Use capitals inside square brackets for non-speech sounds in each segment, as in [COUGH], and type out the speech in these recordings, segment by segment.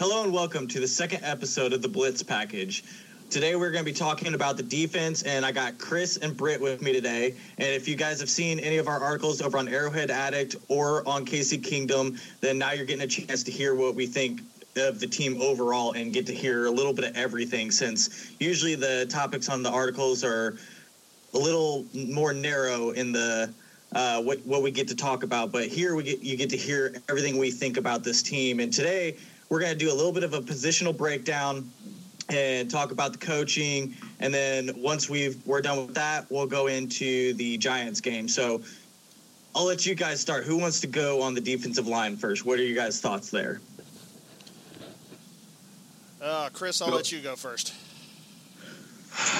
Hello and welcome to the second episode of the Blitz Package. Today we're going to be talking about the defense, and I got Chris and Britt with me today. And if you guys have seen any of our articles over on Arrowhead Addict or on KC Kingdom, then now you're getting a chance to hear what we think of the team overall and get to hear a little bit of everything. Since usually the topics on the articles are a little more narrow in the uh, what what we get to talk about, but here we get you get to hear everything we think about this team. And today we're going to do a little bit of a positional breakdown and talk about the coaching. And then once we've we're done with that, we'll go into the Giants game. So I'll let you guys start. Who wants to go on the defensive line first? What are you guys' thoughts there? Uh, Chris, I'll let you go first.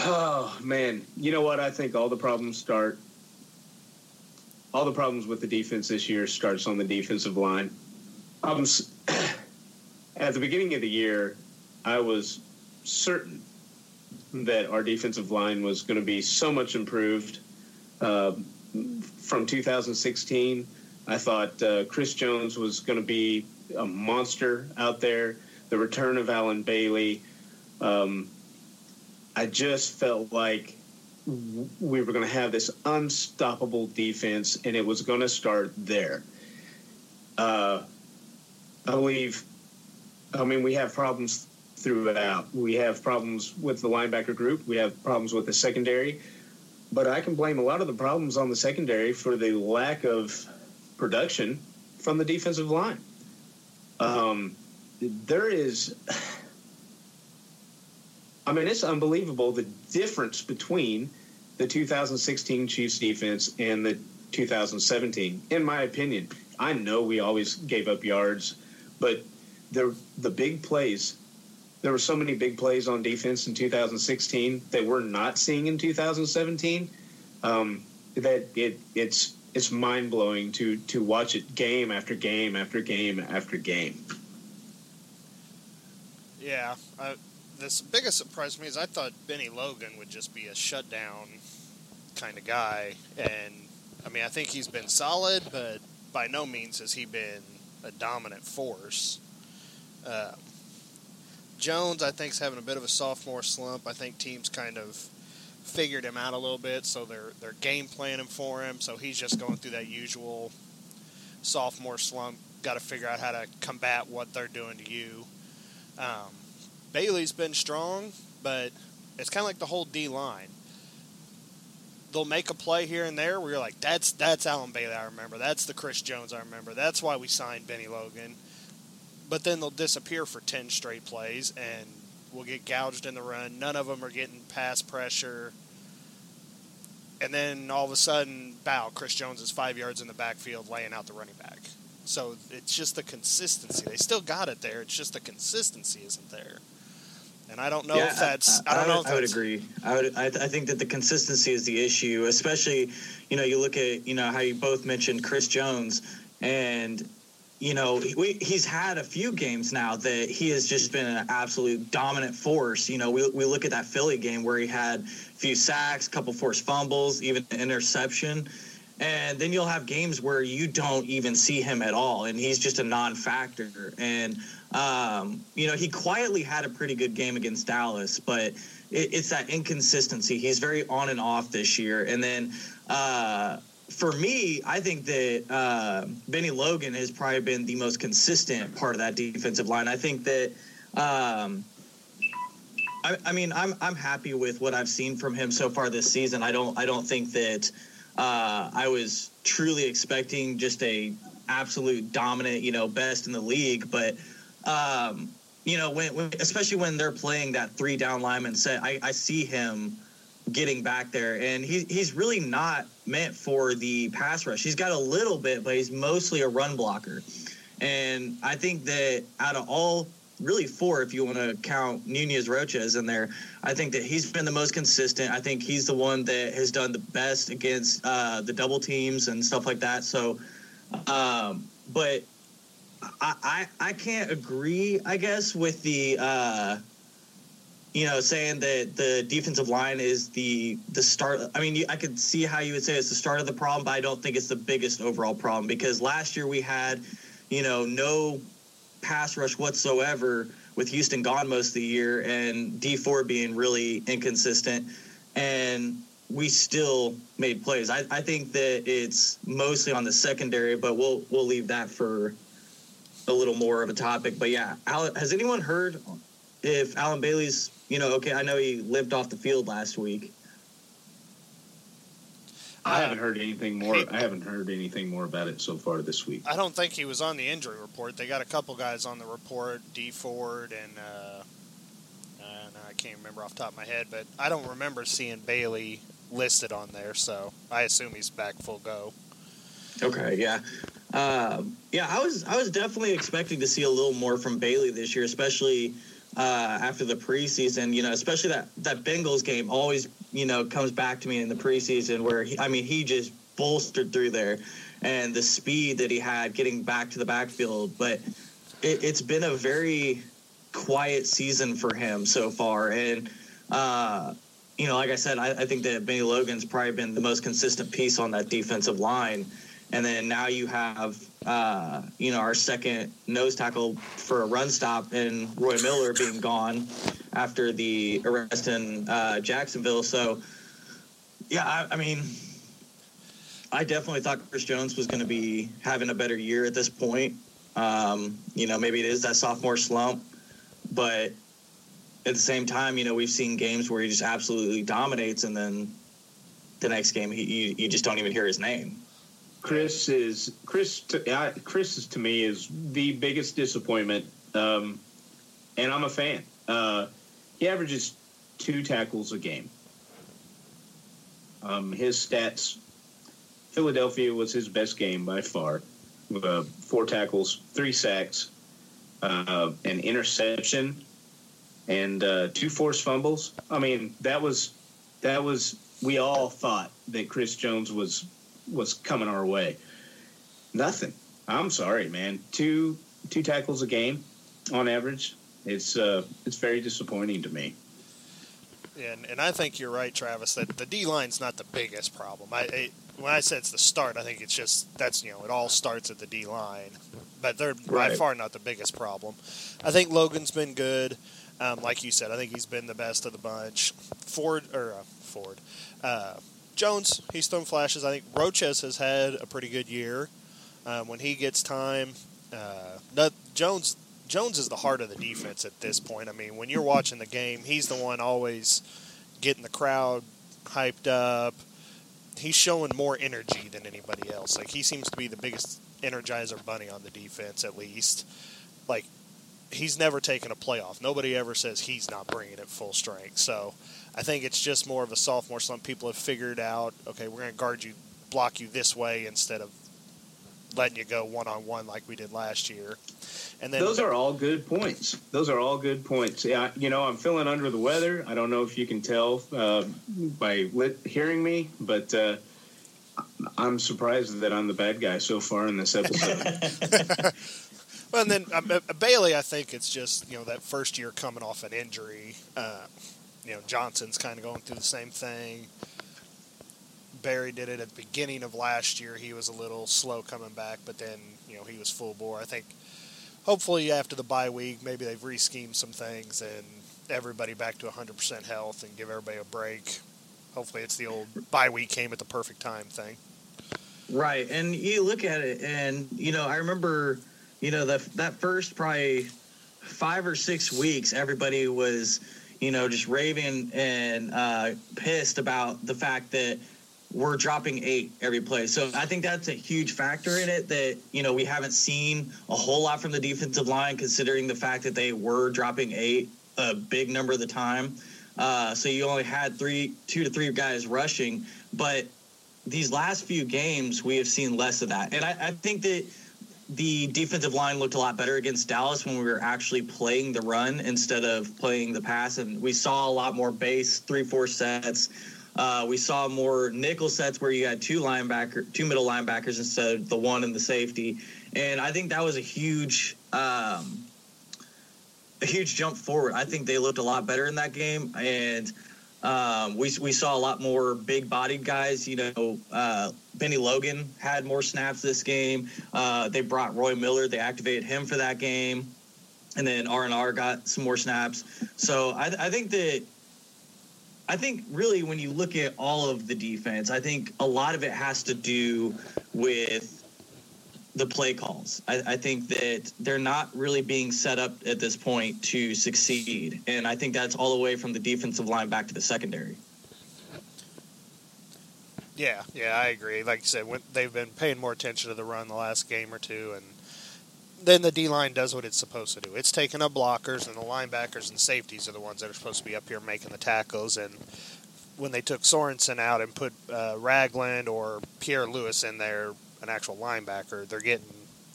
Oh man, you know what? I think all the problems start. All the problems with the defense this year starts on the defensive line. Problems at the beginning of the year, I was certain that our defensive line was going to be so much improved uh, from 2016. I thought uh, Chris Jones was going to be a monster out there. The return of Allen Bailey. Um, I just felt like we were going to have this unstoppable defense, and it was going to start there. Uh, I believe. I mean, we have problems throughout. We have problems with the linebacker group. We have problems with the secondary. But I can blame a lot of the problems on the secondary for the lack of production from the defensive line. Um, there is, I mean, it's unbelievable the difference between the 2016 Chiefs defense and the 2017, in my opinion. I know we always gave up yards, but the the big plays there were so many big plays on defense in 2016 that we're not seeing in 2017 um, that it it's it's mind blowing to to watch it game after game after game after game. Yeah, I, this biggest surprise to me is I thought Bennie Logan would just be a shutdown kind of guy, and I mean I think he's been solid, but by no means has he been a dominant force. Um, Jones, I think, is having a bit of a sophomore slump. I think teams kind of figured him out a little bit, so they're they're game planning for him. So he's just going through that usual sophomore slump. Got to figure out how to combat what they're doing to you. Um, Bailey's been strong, but it's kind of like the whole D line. They'll make a play here and there where you're like, "That's that's Allen Bailey. I remember. That's the Chris Jones. I remember. That's why we signed Bennie Logan." But then they'll disappear for 10 straight plays and we'll get gouged in the run. None of them are getting pass pressure. And then all of a sudden, bow, Chris Jones is five yards in the backfield laying out the running back. So it's just the consistency. They still got it there. It's just the consistency isn't there. And I don't know yeah, if that's. I, I, I don't know. Would, I would agree. I would. I, I think that the consistency is the issue, especially, you know, you look at you know how you both mentioned Chris Jones, and you know, he's had a few games now that he has just been an absolute dominant force. You know, we, we look at that Philly game where he had a few sacks, a couple forced fumbles, even an interception. And then you'll have games where you don't even see him at all, and he's just a non-factor. And um, you know, he quietly had a pretty good game against Dallas, but it, it's that inconsistency. He's very on and off this year. And then uh, for me, I think that uh, Bennie Logan has probably been the most consistent part of that defensive line. I think that, um, I, I, mean, I'm I'm happy with what I've seen from him so far this season. I don't I don't think that uh, I was truly expecting just a absolute dominant, you know, best in the league, but. Um, you know, when, when, especially when they're playing that three down lineman set, I, I see him getting back there. And he, he's really not meant for the pass rush. He's got a little bit, but he's mostly a run blocker. And I think that out of all, really four, if you want to count Nunez Roches in there, I think that he's been the most consistent. I think he's the one that has done the best against uh, the double teams and stuff like that. So, um, but I, I, I can't agree, I guess, with the. Uh, you know, saying that the defensive line is the the start. I mean, I could see how you would say it's the start of the problem, but I don't think it's the biggest overall problem because last year we had, you know, no pass rush whatsoever with Houston gone most of the year and Dee Ford being really inconsistent. And we still made plays. I, I think that it's mostly on the secondary, but we'll we'll leave that for a little more of a topic. But yeah, has anyone heard if Allen Bailey's? You know, okay, I know he limped off the field last week. I haven't heard anything more. I haven't heard anything more about it so far this week. I don't think he was on the injury report. They got a couple guys on the report, Dee Ford and uh, uh, I can't remember off the top of my head, but I don't remember seeing Bailey listed on there. So I assume he's back full go. Okay, yeah, um, yeah. I was I was definitely expecting to see a little more from Bailey this year, especially uh, after the preseason. You know, especially that that Bengals game always you know comes back to me in the preseason where he, I mean he just bolstered through there, and the speed that he had getting back to the backfield. But it, it's been a very quiet season for him so far, and. Uh, you know, like I said, I, I think that Bennie Logan's probably been the most consistent piece on that defensive line. And then now you have, uh, you know, our second nose tackle for a run stop and Roy Miller being gone after the arrest in uh, Jacksonville. So, yeah, I, I, mean, I definitely thought Chris Jones was going to be having a better year at this point. Um, you know, maybe it is that sophomore slump, but at the same time, you know, we've seen games where he just absolutely dominates, and then the next game, he you, you just don't even hear his name. Chris is Chris. To, uh, Chris is to me is the biggest disappointment, um, and I'm a fan. Uh, he averages two tackles a game. Um, his stats: Philadelphia was his best game by far. Uh, four tackles, three sacks, uh, an interception, and uh, two forced fumbles. I mean, that was that was we all thought that Chris Jones was was coming our way. Nothing. I'm sorry, man. Two two tackles a game on average. It's uh, it's very disappointing to me. And, and I think you're right, Travis. That the D line's not the biggest problem. I, I when I said it's the start, I think it's just that's you know it all starts at the D line, but they're right. by far not the biggest problem. I think Logan's been good. Um, like you said, I think he's been the best of the bunch. Ford or uh, Ford, uh, Jones, he's thrown flashes. I think Roches has had a pretty good year. Um, when he gets time, uh, Jones Jones is the heart of the defense at this point. I mean, when you're watching the game, he's the one always getting the crowd hyped up. He's showing more energy than anybody else. Like he seems to be the biggest energizer bunny on the defense, at least. Like he's never taken a playoff. Nobody ever says he's not bringing it full strength. So I think it's just more of a sophomore slump. People have figured out, okay, we're going to guard you, block you this way instead of letting you go one on one like we did last year. And then those are all good points. Those are all good points. Yeah, you know, I'm feeling under the weather. I don't know if you can tell uh, by lit- hearing me, but uh, I'm surprised that I'm the bad guy so far in this episode. [LAUGHS] well, and then uh, Bailey, I think it's just you know that first year coming off an injury. You know Johnson's kind of going through the same thing. Barry did it at the beginning of last year. He was a little slow coming back, but then you know he was full bore. I think hopefully after the bye week, maybe they've reschemed some things and everybody back to 100% health and give everybody a break. Hopefully it's the old bye week came at the perfect time thing. Right, and you look at it, and you know I remember, you know that that first probably five or six weeks, everybody was you know, just raving and uh, pissed about the fact that we're dropping eight every play. So I think that's a huge factor in it that, you know, we haven't seen a whole lot from the defensive line considering the fact that they were dropping eight a big number of the time. Uh, so you only had three, two to three guys rushing. But these last few games, we have seen less of that. And I, I think that the defensive line looked a lot better against Dallas when we were actually playing the run instead of playing the pass, and we saw a lot more base three four sets. Uh, we saw more nickel sets where you had two linebacker, two middle linebackers instead of the one and the safety, and I think that was a huge, um, a huge jump forward. I think they looked a lot better in that game, and Um, we, we saw a lot more big bodied guys. You know, uh, Bennie Logan had more snaps this game. Uh, they brought Roy Miller. They activated him for that game. And then R&R got some more snaps. So I, I think that I think really when you look at all of the defense, I think a lot of it has to do with the play calls. I, I, think that they're not really being set up at this point to succeed, and I think that's all the way from the defensive line back to the secondary. Yeah, yeah, I agree. Like you said, when, they've been paying more attention to the run the last game or two, and then the D line does what it's supposed to do. It's taking up blockers, and the linebackers and safeties are the ones that are supposed to be up here making the tackles. And when they took Sorensen out and put uh, Ragland or Pierre Louis in there, an actual linebacker. They're getting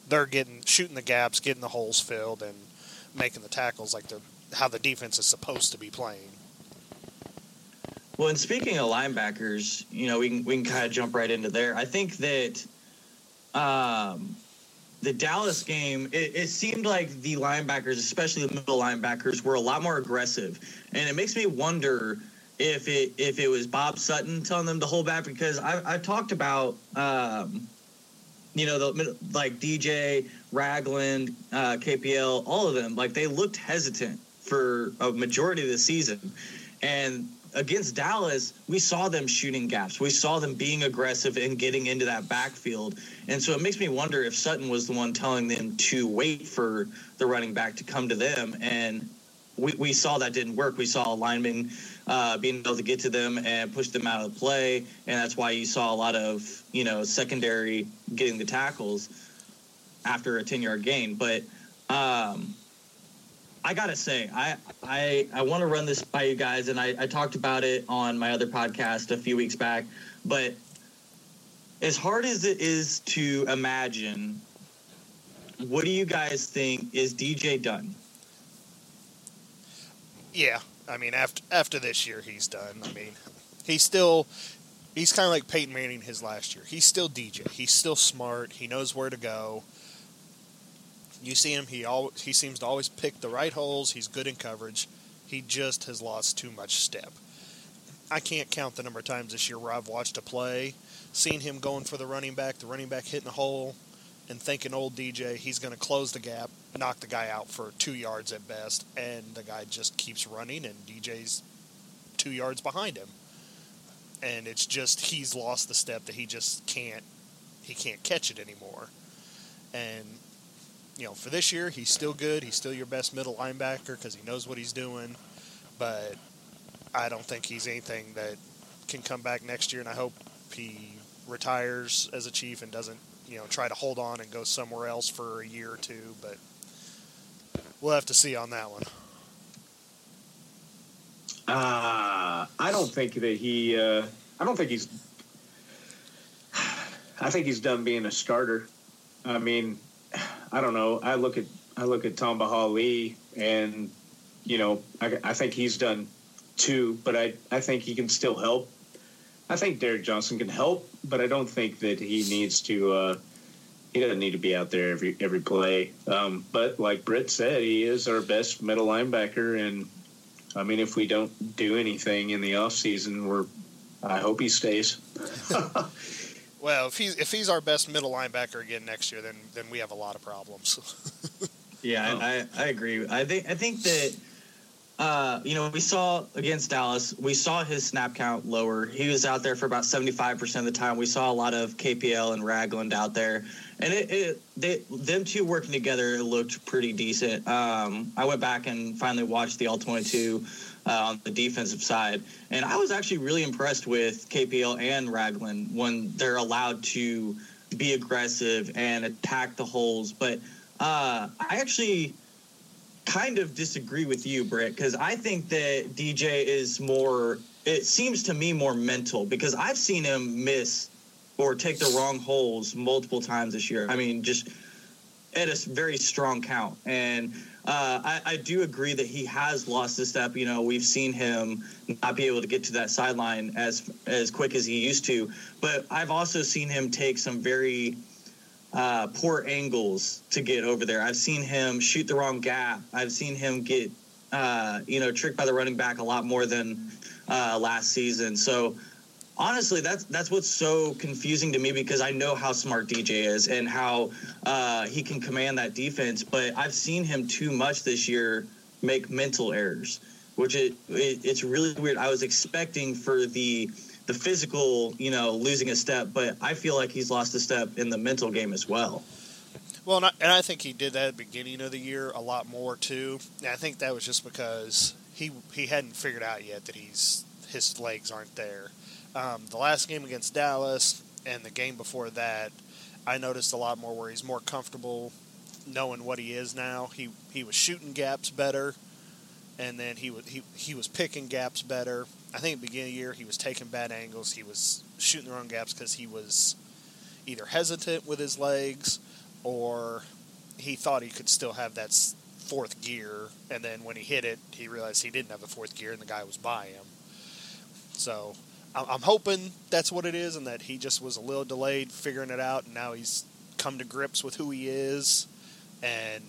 they're getting shooting the gaps, getting the holes filled, and making the tackles like the how the defense is supposed to be playing. Well, and speaking of linebackers, you know, we can we can kind of jump right into there. I think that um, the Dallas game, it, it, seemed like the linebackers, especially the middle linebackers, were a lot more aggressive, and it makes me wonder if it if it was Bob Sutton telling them to hold back because I, I talked about um, you know, the, like DJ, Ragland, uh, KPL, all of them, like they looked hesitant for a majority of the season. And against Dallas, we saw them shooting gaps. We saw them being aggressive and getting into that backfield. And so it makes me wonder if Sutton was the one telling them to wait for the running back to come to them. And we, we saw that didn't work. We saw a lineman uh, being able to get to them and push them out of the play, and that's why you saw a lot of you know secondary getting the tackles after a ten yard gain. But um, I gotta say, I I I want to run this by you guys, and I, I talked about it on my other podcast a few weeks back. But as hard as it is to imagine, what do you guys think is DJ done? Yeah, I mean after after this year he's done. I mean, he's still he's kind of like Peyton Manning his last year. He's still DJ. He's still smart. He knows where to go. You see him. He all he seems to always pick the right holes. He's good in coverage. He just has lost too much step. I can't count the number of times this year where I've watched a play, seen him going for the running back, the running back hitting a hole, and thinking old DJ he's going to close the gap, knock the guy out for two yards at best, and the guy just keeps running, and DJ's two yards behind him, and it's just he's lost the step that he just can't he can't catch it anymore, and you know for this year he's still good, he's still your best middle linebacker because he knows what he's doing, but I don't think he's anything that can come back next year, and I hope he retires as a chief and doesn't you know try to hold on and go somewhere else for a year or two, but we'll have to see on that one. Uh, I don't think that he. Uh, I don't think he's. I think he's done being a starter. I mean, I don't know. I look at I look at Tamba Hali, and you know, I, I think he's done too. but I I think he can still help. I think Derrick Johnson can help, but I don't think that he needs to. Uh, he doesn't need to be out there every every play. Um, but like Britt said, he is our best middle linebacker, and I mean, if we don't do anything in the offseason, we're. I hope he stays. [LAUGHS] well, if he's if he's our best middle linebacker again next year, then then we have a lot of problems. [LAUGHS] yeah, oh. I, I agree. I think I think that uh, you know, we saw against Dallas, we saw his snap count lower. He was out there for about 75% of the time. We saw a lot of KPL and Ragland out there. And it, it they, them two working together, looked pretty decent. Um, I went back and finally watched the All 22 uh, on the defensive side. And I was actually really impressed with KPL and Ragland when they're allowed to be aggressive and attack the holes. But uh, I actually kind of disagree with you, Britt, because I think that DJ is more. It seems to me more mental because I've seen him miss or take the wrong holes multiple times this year. I mean, just at a very strong count. And uh, I, I, do agree that he has lost a step. You know, we've seen him not be able to get to that sideline as as quick as he used to. But I've also seen him take some very uh, poor angles to get over there. I've seen him shoot the wrong gap. I've seen him get, uh, you know, tricked by the running back a lot more than uh, last season. So honestly, that's that's what's so confusing to me because I know how smart DJ is and how uh, he can command that defense, but I've seen him too much this year make mental errors, which it, it it's really weird. I was expecting for the the physical, you know, losing a step, but I feel like he's lost a step in the mental game as well. Well, and I, and I think he did that at the beginning of the year a lot more too. And I think that was just because he he hadn't figured out yet that he's his legs aren't there. Um, the last game against Dallas and the game before that, I noticed a lot more where he's more comfortable knowing what he is now. He he was shooting gaps better, and then he was he, he was picking gaps better. I think at the beginning of the year he was taking bad angles. He was shooting the wrong gaps because he was either hesitant with his legs or he thought he could still have that fourth gear, and then when he hit it, he realized he didn't have the fourth gear, and the guy was by him. So I'm hoping that's what it is, and that he just was a little delayed figuring it out, and now he's come to grips with who he is, and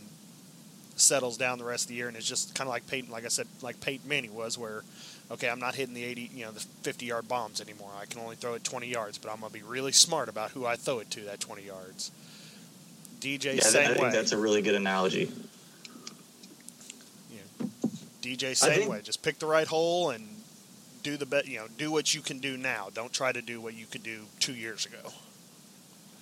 settles down the rest of the year, and it's just kind of like Peyton, like I said, like Peyton Manning was, where okay, I'm not hitting the 80, you know, the 50 yard bombs anymore. I can only throw it 20 yards, but I'm gonna be really smart about who I throw it to that 20 yards. DJ, yeah, same I think way. that's a really good analogy. Yeah. DJ, same think- way. Just pick the right hole and do the bet. You know, do what you can do now. Don't try to do what you could do two years ago.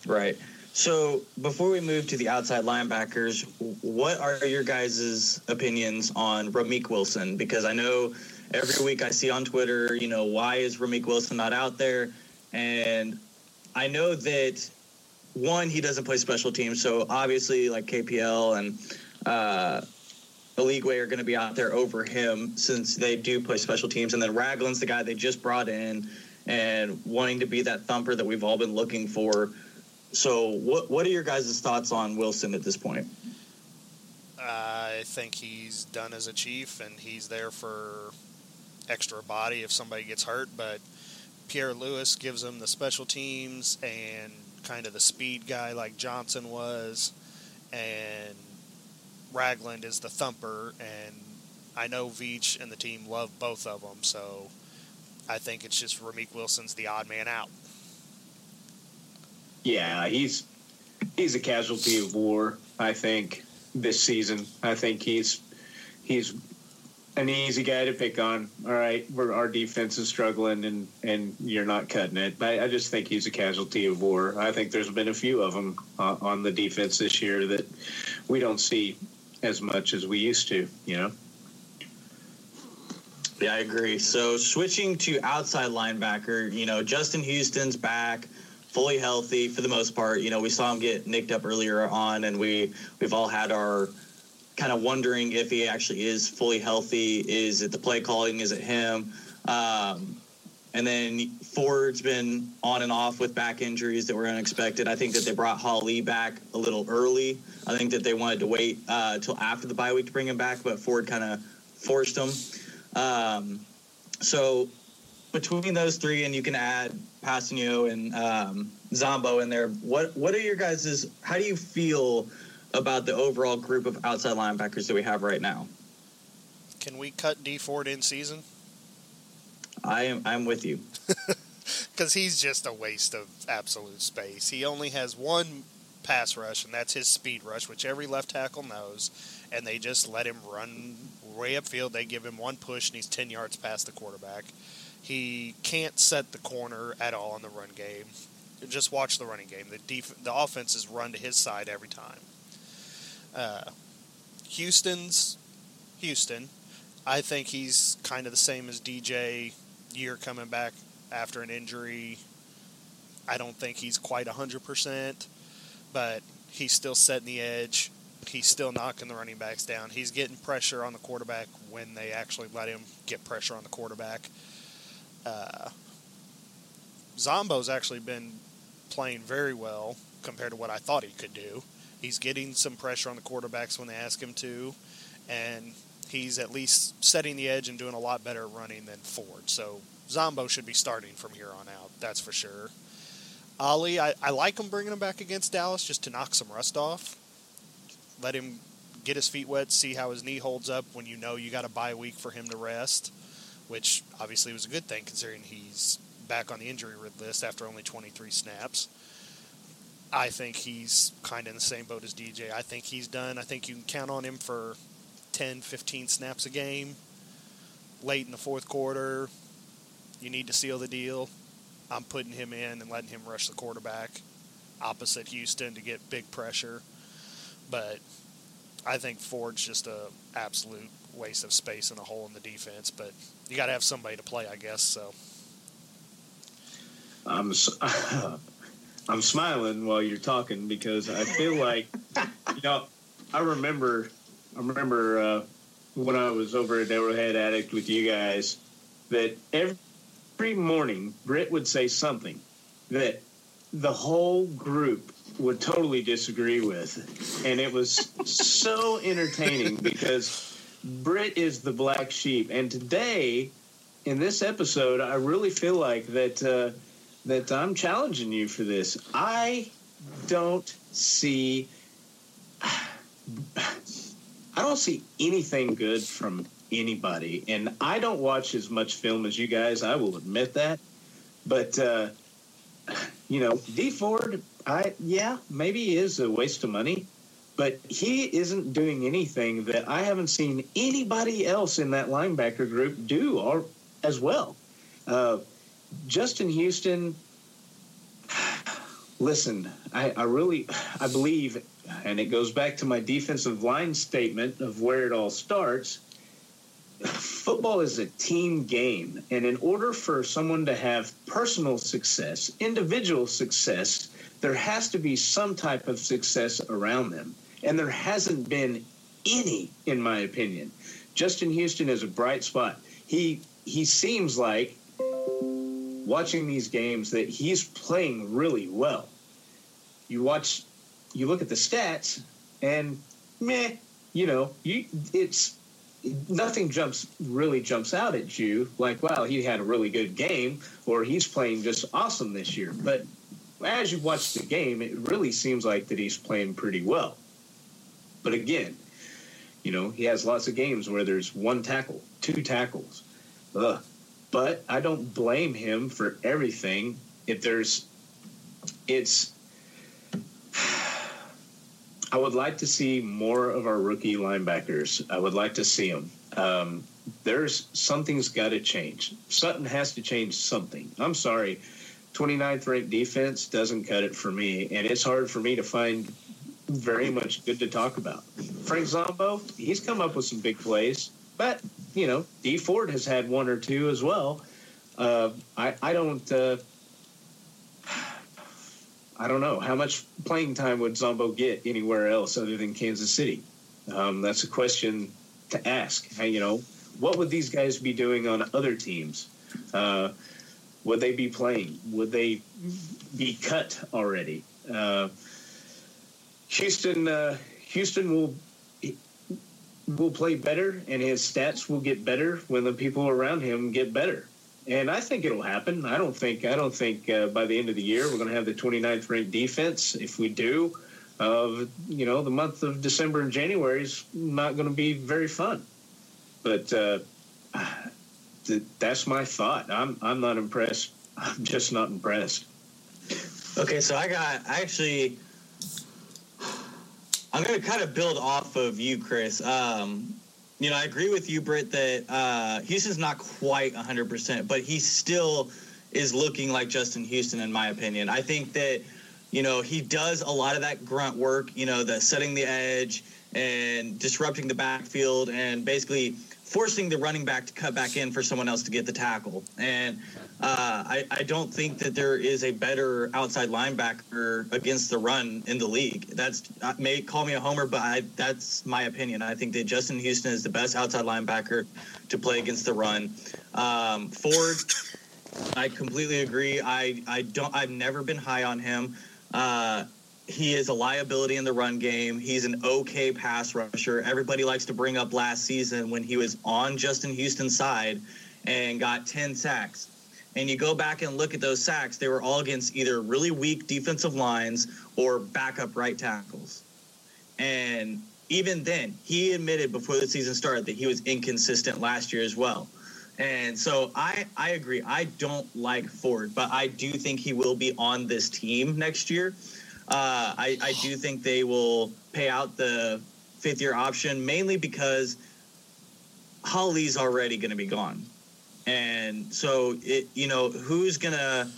Right. So before we move to the outside linebackers, what are your guys' opinions on Ramik Wilson? Because I know every week I see on Twitter, you know, why is Ramik Wilson not out there? And I know that one, he doesn't play special teams, so obviously like KPL and uh, Eligwe are going to be out there over him since they do play special teams, and then Ragland's the guy they just brought in and wanting to be that thumper that we've all been looking for. So, what what are your guys' thoughts on Wilson at this point? I think he's done as a chief, and he's there for extra body if somebody gets hurt. But Pierre-Louis gives them the special teams and kind of the speed guy like Johnson was, and Ragland is the thumper. And I know Veach and the team love both of them, so I think it's just Ramik Wilson's the odd man out. Yeah, he's he's a casualty of war. I think this season. I think he's he's an easy guy to pick on. All right, where our defense is struggling and and you're not cutting it. But I just think he's a casualty of war. I think there's been a few of them uh, on the defense this year that we don't see as much as we used to. You know. Yeah, I agree. So, switching to outside linebacker, you know, Justin Houston's back, fully healthy for the most part. You know, we saw him get nicked up earlier on, and we we've all had our kind of wondering if he actually is fully healthy. Is it the play calling? Is it him? Um, and then Ford's been on and off with back injuries that were unexpected. I think that they brought Hali back a little early. I think that they wanted to wait uh, till after the bye week to bring him back, but Ford kind of forced him. Um, so between those three, and you can add Kpassagnon and um, Zombo in there. What what are your guys' How do you feel about the overall group of outside linebackers that we have right now? Can we cut Dee Ford in season? I am I'm with you. [LAUGHS] because he's just a waste of absolute space. He only has one pass rush, and that's his speed rush, which every left tackle knows. And they just let him run way upfield. They give him one push, and he's 10 yards past the quarterback. He can't set the corner at all in the run game. Just watch the running game. The def- the offense is run to his side every time. Uh, Houston's Houston. I think he's kind of the same as DJ year coming back after an injury. I don't think he's quite 100%, but he's still setting the edge. He's still knocking the running backs down. He's getting pressure on the quarterback when they actually let him get pressure on the quarterback. Uh, Zombo's actually been playing very well compared to what I thought he could do. He's getting some pressure on the quarterbacks when they ask him to, and he's at least setting the edge and doing a lot better running than Ford. So Zombo should be starting from here on out. That's for sure. Hali, I, I like him bringing him back against Dallas just to knock some rust off. Let him get his feet wet, see how his knee holds up when you know you got a bye week for him to rest. which obviously was a good thing considering he's back on the injury list after only 23 snaps. I think he's kind of in the same boat as DJ. I think he's done. I think you can count on him for 10, 15 snaps a game. Late in the fourth quarter, you need to seal the deal. I'm putting him in and letting him rush the quarterback opposite Houston to get big pressure. But I think Ford's just a absolute waste of space and a hole in the defense. But you got to have somebody to play, I guess. So I'm [LAUGHS] I'm smiling while you're talking because I feel [LAUGHS] like you know I remember I remember uh, when I was over at Arrowhead Addict with you guys that every morning Britt would say something that the whole group would totally disagree with, and it was so entertaining because Britt is the black sheep, and today in this episode I really feel like that. Uh, that I'm challenging you for this. I don't see I don't see anything good from anybody, and I don't watch as much film as you guys. I will admit that, but uh, you know, Dee Ford, I yeah, maybe is a waste of money, but he isn't doing anything that I haven't seen anybody else in that linebacker group do or as well. Uh, Justin Houston, listen, I, I really, I believe, and it goes back to my defensive line statement of where it all starts. Football is a team game, and in order for someone to have personal success, individual success, there has to be some type of success around them. And there hasn't been any, in my opinion. Justin Houston is a bright spot. He he seems like watching these games that he's playing really well. You watch, you look at the stats, and meh, you know, you it's nothing jumps really jumps out at you like wow he had a really good game or he's playing just awesome this year but as you watch the game it really seems like that he's playing pretty well but again you know he has lots of games where there's one tackle two tackles Ugh. But I don't blame him for everything. If there's, it's, I would like to see more of our rookie linebackers. I would like to see them. Um, there's something's got to change. Sutton has to change something. I'm sorry. 29th ranked defense doesn't cut it for me, and it's hard for me to find very much good to talk about. Frank Zombo, he's come up with some big plays. But you know, Dee Ford has had one or two as well. Uh, I I don't uh, I don't know how much playing time would Zombo get anywhere else other than Kansas City. Um, that's a question to ask. You know, what would these guys be doing on other teams? Uh, would they be playing? Would they be cut already? Uh, Houston, uh, Houston will will play better and his stats will get better when the people around him get better. And I think it'll happen. I don't think I don't think uh, by the end of the year we're going to have the 29th ranked defense. If we do, uh, you know, the month of December and January is not going to be very fun. But uh, [SIGHS] th- that's my thought. I'm I'm not impressed. I'm just not impressed. Okay, so I got I actually I'm going to kind of build off of you, Chris. Um, you know, I agree with you, Britt, that uh, Houston's not quite 100%, but he still is looking like Justin Houston, in my opinion. I think that, you know, he does a lot of that grunt work, you know, the setting the edge and disrupting the backfield and basically forcing the running back to cut back in for someone else to get the tackle. And uh, I, I, don't think that there is a better outside linebacker against the run in the league. That's uh, may call me a homer, but I, that's my opinion. I think that Justin Houston is the best outside linebacker to play against the run. Um, Ford, I completely agree. I, I don't. I've never been high on him. Uh, he is a liability in the run game. He's an okay pass rusher. Everybody likes to bring up last season when he was on Justin Houston's side and got 10 sacks and you go back and look at those sacks, they were all against either really weak defensive lines or backup right tackles. And even then, he admitted before the season started that he was inconsistent last year as well. And so I I agree. I don't like Ford, but I do think he will be on this team next year. Uh, I I do think they will pay out the fifth year option mainly because Hali's already going to be gone, and so it you know who's gonna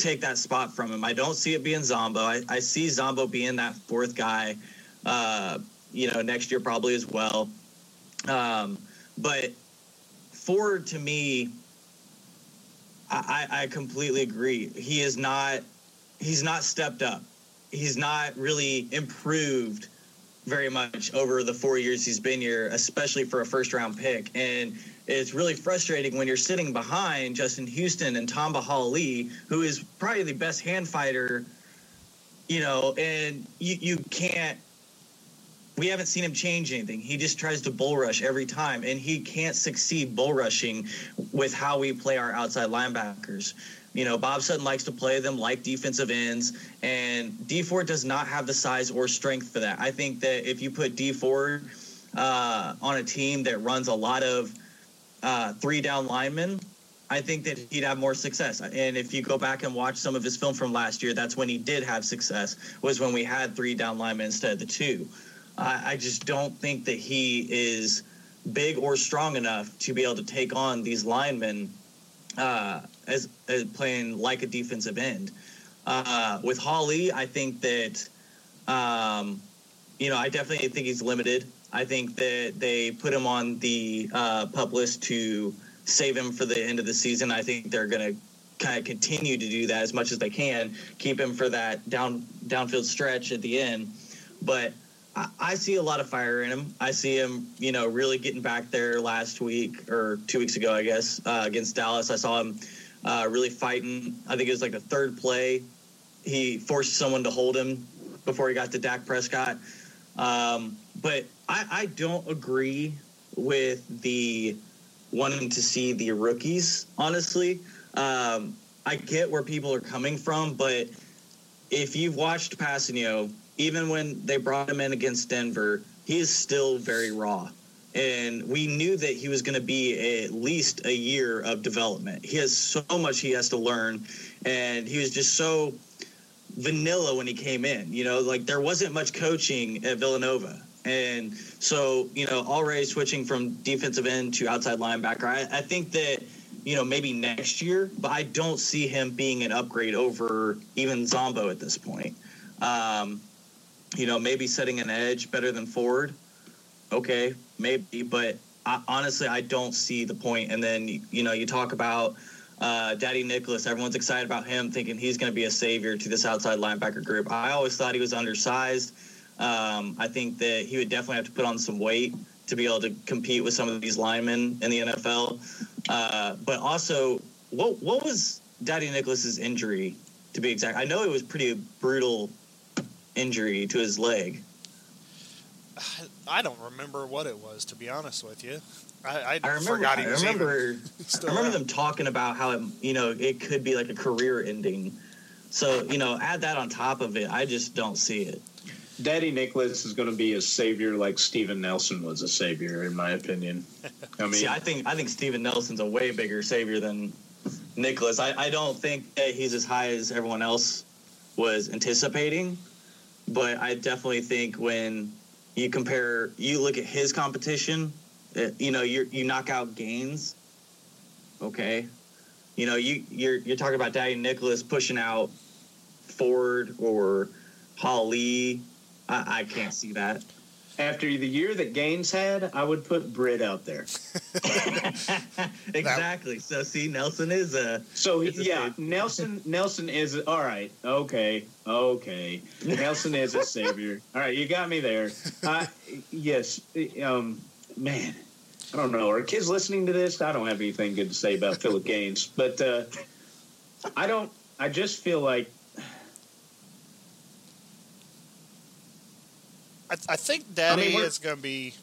take that spot from him. I don't see it being Zombo. I, I see Zombo being that fourth guy, uh, you know, next year probably as well. Um, but Ford to me, I, I completely agree. He is not he's not stepped up. He's not really improved very much over the four years he's been here, especially for a first round pick. And it's really frustrating when you're sitting behind Justin Houston and Tamba Hali, who is probably the best hand fighter, you know, and you, you can't we haven't seen him change anything. He just tries to bull rush every time, and he can't succeed bull rushing with how we play our outside linebackers. You know, Bob Sutton likes to play them like defensive ends, and Dee Ford does not have the size or strength for that. I think that if you put Dee Ford uh, on a team that runs a lot of uh, three down linemen, I think that he'd have more success. And if you go back and watch some of his film from last year, that's when he did have success. Was when we had three down linemen instead of the two. I, I just don't think that he is big or strong enough to be able to take on these linemen uh, as, as, playing like a defensive end. Uh, with Hali, I think that um, you know I definitely think he's limited. I think that they put him on the uh, list to save him for the end of the season. I think they're going to kind of continue to do that as much as they can, keep him for that down downfield stretch at the end. But I, see a lot of fire in him. I see him, you know, really getting back there last week or two weeks ago, I guess, uh, against Dallas. I saw him uh, really fighting. I think it was like the third play. He forced someone to hold him before he got to Dak Prescott. Um, but I, I don't agree with the wanting to see the rookies, honestly. Um, I get where people are coming from, but if you've watched Kpassagnon even when they brought him in against Denver, he is still very raw. And we knew that he was going to be at least a year of development. He has so much he has to learn. And he was just so vanilla when he came in. You know, like there wasn't much coaching at Villanova. And so, you know, already switching from defensive end to outside linebacker, I, I think that, you know, maybe next year, but I don't see him being an upgrade over even Zombo at this point. Um, you know, maybe setting an edge better than Ford. Okay, maybe, but I, honestly, I don't see the point. And then you know, you talk about uh, Dadi Nicolas. Everyone's excited about him, thinking he's going to be a savior to this outside linebacker group. I always thought he was undersized. Um, I think that he would definitely have to put on some weight to be able to compete with some of these linemen in the NFL. Uh, but also, what what was Dadi Nicolas's injury to be exact? I know it was pretty brutal injury to his leg? I don't remember what it was, to be honest with you. I, I, I remember. I remember. [LAUGHS] I remember them talking about how it, you know, it could be like a career ending. So you know, add that on top of it. I just don't see it. Dadi Nicolas is going to be a savior like Steven Nelson was a savior, in my opinion. I [LAUGHS] mean, see, I think I think Steven Nelson's a way bigger savior than Nicolas. I, I don't think he's as high as everyone else was anticipating. But I definitely think when you compare, you look at his competition, uh, you know, you you knock out Gaines. Okay, you know, you you're you're talking about Dadi Nicolas pushing out Ford or Hali. I, I can't see that after the year that Gaines had, I would put Britt out there. [LAUGHS] exactly. So see, Nelson is a. So is yeah, a Nelson. Nelson is all right. Okay, okay. Nelson is a savior. [LAUGHS] All right, you got me there. Uh, yes. Um, man, I don't know. Are kids listening to this? I don't have anything good to say about Phillip Gaines, but uh, I don't. I just feel like I, I think Dadi I mean, is going to be.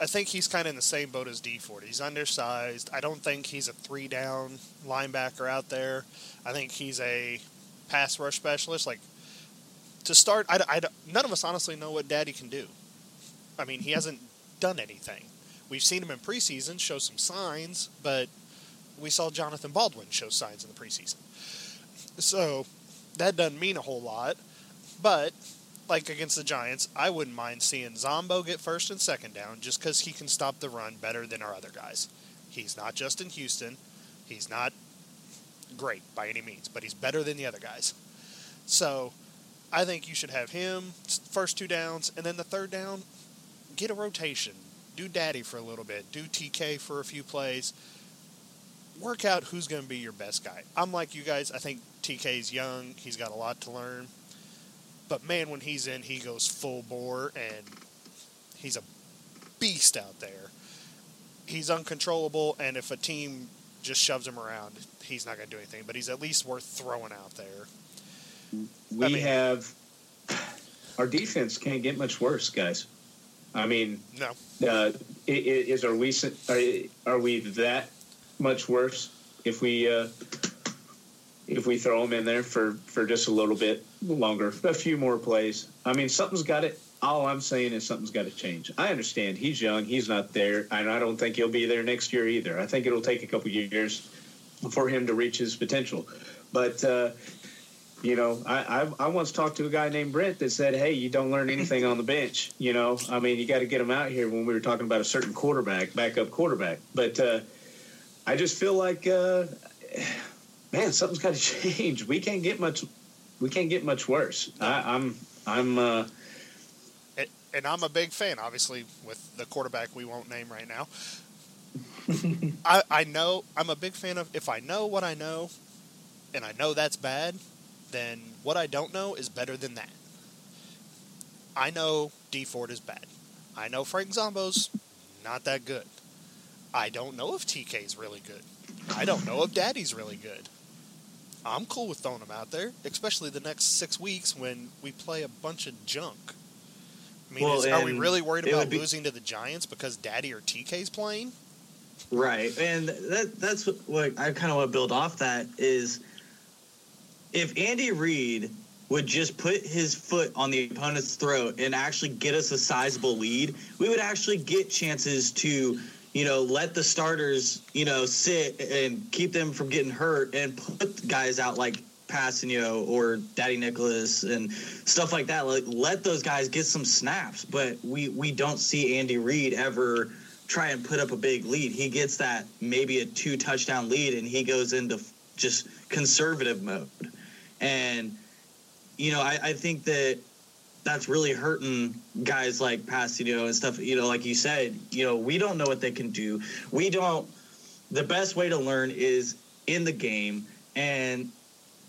I think he's kind of in the same boat as Dee Ford. He's undersized. I don't think he's a three down linebacker out there. I think he's a pass rush specialist. Like to start, I, I, none of us honestly know what Dadi can do. I mean, he hasn't done anything. We've seen him in preseason show some signs, but we saw Jonathan Baldwin show signs in the preseason. So that doesn't mean a whole lot, but like against the Giants, I wouldn't mind seeing Zombo get first and second down just because he can stop the run better than our other guys. He's not Justin Houston. He's not great by any means, but he's better than the other guys. So I think you should have him first two downs, and then the third down, get a rotation. Do Dadi for a little bit. Do TK for a few plays. Work out who's going to be your best guy. I'm like you guys. I think TK's young. He's got a lot to learn. But man, when he's in, he goes full bore, and he's a beast out there. He's uncontrollable, and if a team just shoves him around, he's not going to do anything. But he's at least worth throwing out there. We I mean- have our defense can't get much worse, guys. I mean, No, uh, i- i- is are we are, are we that much worse if we uh, if we throw him in there for for just a little bit longer, a few more plays? I mean, something's got it. All I'm saying is something's got to change. I understand he's young, he's not there, and I don't think he'll be there next year either. I think it'll take a couple years for him to reach his potential. But uh, you know, I, I I once talked to a guy named Brent that said, "Hey, you don't learn anything on the bench." You know, I mean, you got to get him out here. When we were talking about a certain quarterback, backup quarterback, but uh, I just feel like, uh, man, something's got to [LAUGHS] change. We can't get much. We can't get much worse. I, I'm I'm uh, and, and I'm a big fan, obviously, with the quarterback we won't name right now. [LAUGHS] I, I know I'm a big fan of if I know what I know, and I know that's bad, then what I don't know is better than that. I know Dee Ford is bad. I know Frank Zombo's not that good. I don't know if TK's really good. I don't know if Dadi's really good. I'm cool with throwing them out there, especially the next six weeks when we play a bunch of junk. I mean, Well, is, are we really worried about be- losing to the Giants because Dadi or TK's playing? Right, and that that's what I kind of want to build off that is if Andy Reid would just put his foot on the opponent's throat and actually get us a sizable lead, we would actually get chances to, you know, let the starters, you know, sit and keep them from getting hurt and put guys out like Kpassagnon or Dadi Nicolas and stuff like that. Like let those guys get some snaps, but we we don't see Andy Reid ever try and put up a big lead. He gets that maybe a two touchdown lead and he goes into just conservative mode. And, you know, I, I think that that's really hurting guys like Kpassagnon and stuff. You know, like you said, you know, we don't know what they can do. We don't, the best way to learn is in the game. And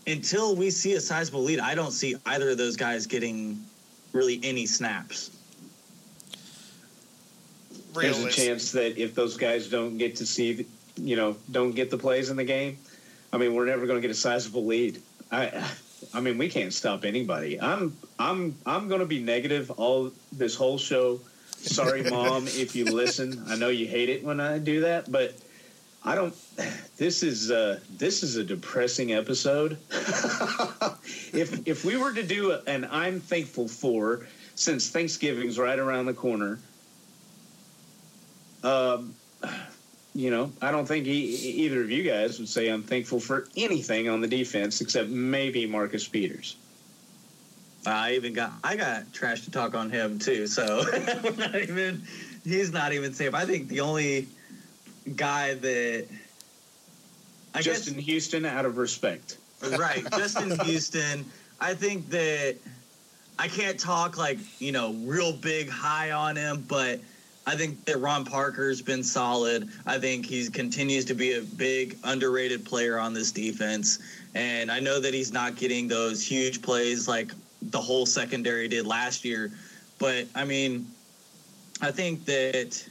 until we see a sizable lead, I don't see either of those guys getting really any snaps. there's a chance that if those guys don't get to see, you know, don't get the plays in the game, I mean, we're never going to get a sizable lead. I, I mean, we can't stop anybody. I'm, I'm, I'm going to be negative all this whole show. Sorry, [LAUGHS] mom, if you listen. I know you hate it when I do that, but I don't. This is uh, this is a depressing episode. [LAUGHS] if if we were to do an I'm thankful for, since Thanksgiving's right around the corner, um, you know, I don't think he, either of you guys would say I'm thankful for anything on the defense except maybe Marcus Peters. I even got I got trash to talk on him too. So [LAUGHS] we're not even he's not even safe. I think the only guy that I Justin Houston, out of respect. right, Justin [LAUGHS] Houston. I think that I can't talk like you know real big high on him, but I think that Ron Parker's been solid. I think he continues to be a big underrated player on this defense, and I know that he's not getting those huge plays like the whole secondary did last year. But I mean, I think that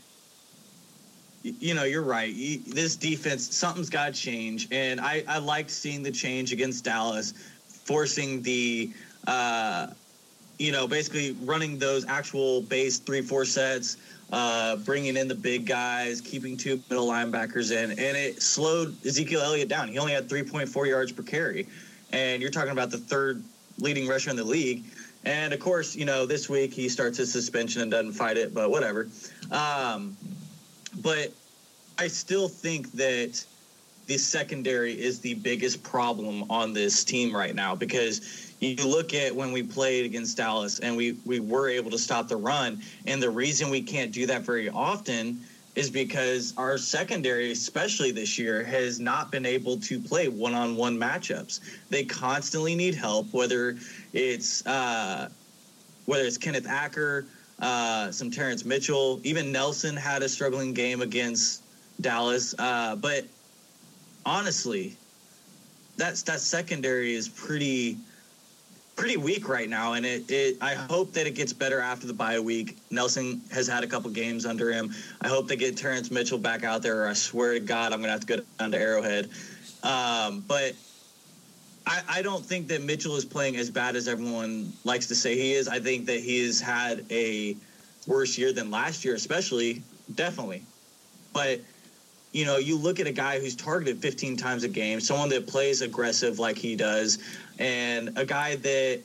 you know you're right. This defense, something's got to change, and I I liked seeing the change against Dallas, forcing the. Uh, you know, basically running those actual base three, four sets, uh, bringing in the big guys, keeping two middle linebackers in, and it slowed Ezekiel Elliott down. He only had 3.4 yards per carry, and you're talking about the third leading rusher in the league. And of course, you know, this week he starts his suspension and doesn't fight it, but whatever. Um, but I still think that the secondary is the biggest problem on this team right now because you look at when we played against Dallas and we we were able to stop the run, and the reason we can't do that very often is because our secondary, especially this year, has not been able to play one-on-one matchups. They constantly need help, whether it's uh, whether it's Kenneth Acker, uh, some Terrence Mitchell, even Nelson had a struggling game against Dallas. Uh, but honestly, that's that secondary is pretty pretty weak right now, and it, it I hope that it gets better after the bye week. Nelson has had a couple games under him. I hope they get Terrence Mitchell back out there. Or I swear to God, I'm gonna have to go down to Arrowhead. Um, but I, I don't think that Mitchell is playing as bad as everyone likes to say he is. I think that he has had a worse year than last year, especially definitely. But you know, you look at a guy who's targeted 15 times a game, someone that plays aggressive like he does, and a guy that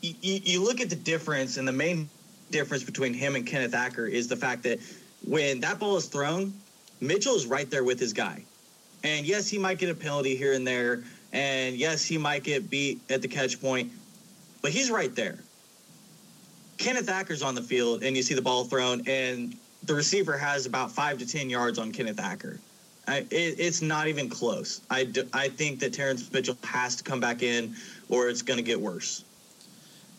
you, you look at the difference, and the main difference between him and Kenneth Acker is the fact that when that ball is thrown, Mitchell is right there with his guy. And yes, he might get a penalty here and there, and yes, he might get beat at the catch point, but he's right there. Kenneth Acker's on the field, and you see the ball thrown, and the receiver has about five to ten yards on Kenneth Acker. I, it, it's not even close. I, do, I think that Terrence Mitchell has to come back in, or it's going to get worse.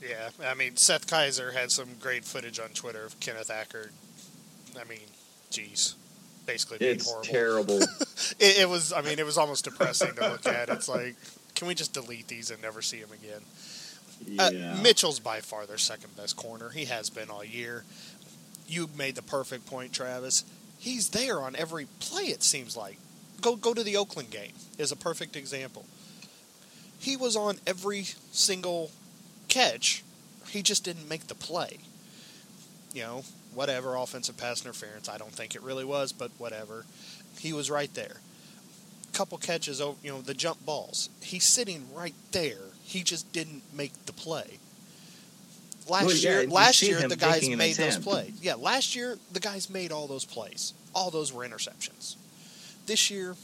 Yeah, I mean Seth Keysor had some great footage on Twitter of Kenneth Acker. I mean, geez, basically being it's horrible. terrible. [LAUGHS] it, it was. I mean, it was almost depressing to look at. It's like, can we just delete these and never see him again? Yeah. Uh, Mitchell's by far their second best corner. He has been all year. You made the perfect point, Travis. He's there on every play. It seems like. Go go to the Oakland game is a perfect example. He was on every single catch. He just didn't make the play. You know, whatever offensive pass interference. I don't think it really was, but whatever. He was right there. Couple catches over, you know, the jump balls. He's sitting right there. He just didn't make the play. Last Well, yeah, year, last year the guys made those plays. Yeah, last year the guys made all those plays. All those were interceptions. This year,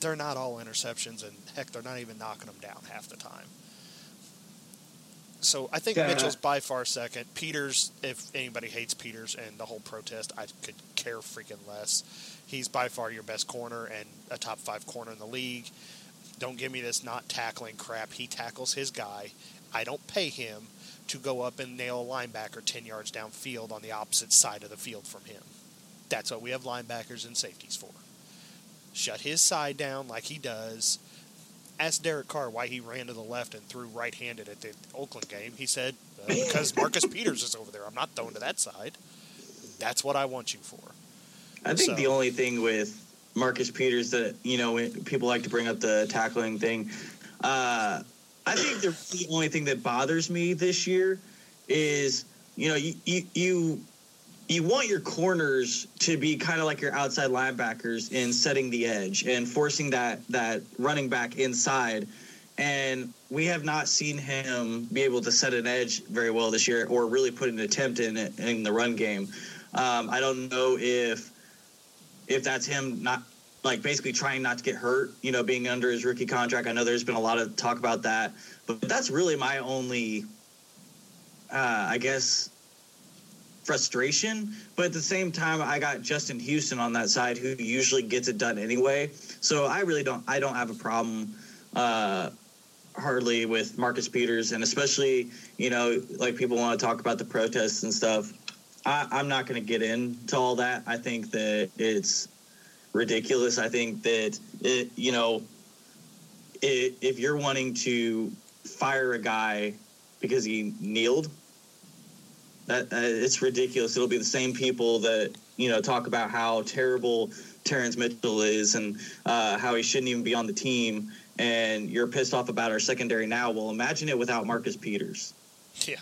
they're not all interceptions, and heck, they're not even knocking them down half the time. So I think Yeah. Mitchell's by far second. Peters, if anybody hates Peters and the whole protest, I could care freaking less. He's by far your best corner and a top five corner in the league. Don't give me this not tackling crap. He tackles his guy. I don't pay him to go up and nail a linebacker 10 yards downfield on the opposite side of the field from him. That's what we have linebackers and safeties for. Shut his side down like he does. Ask Derek Carr why he ran to the left and threw right handed at the Oakland game. He said, uh, because [LAUGHS] Marcus Peters is over there. I'm not throwing to that side. That's what I want you for. I think So- the only thing with Marcus Peters that you know people like to bring up the tackling thing. Uh, I think the, only thing that bothers me this year is you know you you you, you want your corners to be kind of like your outside linebackers in setting the edge and forcing that that running back inside. And we have not seen him be able to set an edge very well this year, or really put an attempt in it in the run game. Um, I don't know if if that's him not like basically trying not to get hurt, you know, being under his rookie contract. I know there's been a lot of talk about that, but that's really my only, uh, I guess, frustration. But at the same time, I got Justin Houston on that side, who usually gets it done anyway. So I really don't, I don't have a problem. Uh, hardly with Marcus Peters, and especially you know, like people want to talk about the protests and stuff. I, I'm not going to get into all that. I think that it's ridiculous. I think that it, you know, it, if you're wanting to fire a guy because he kneeled, that uh, it's ridiculous. It'll be the same people that you know talk about how terrible Terrence Mitchell is and uh, how he shouldn't even be on the team. And you're pissed off about our secondary now. Well, imagine it without Marcus Peters. Yeah.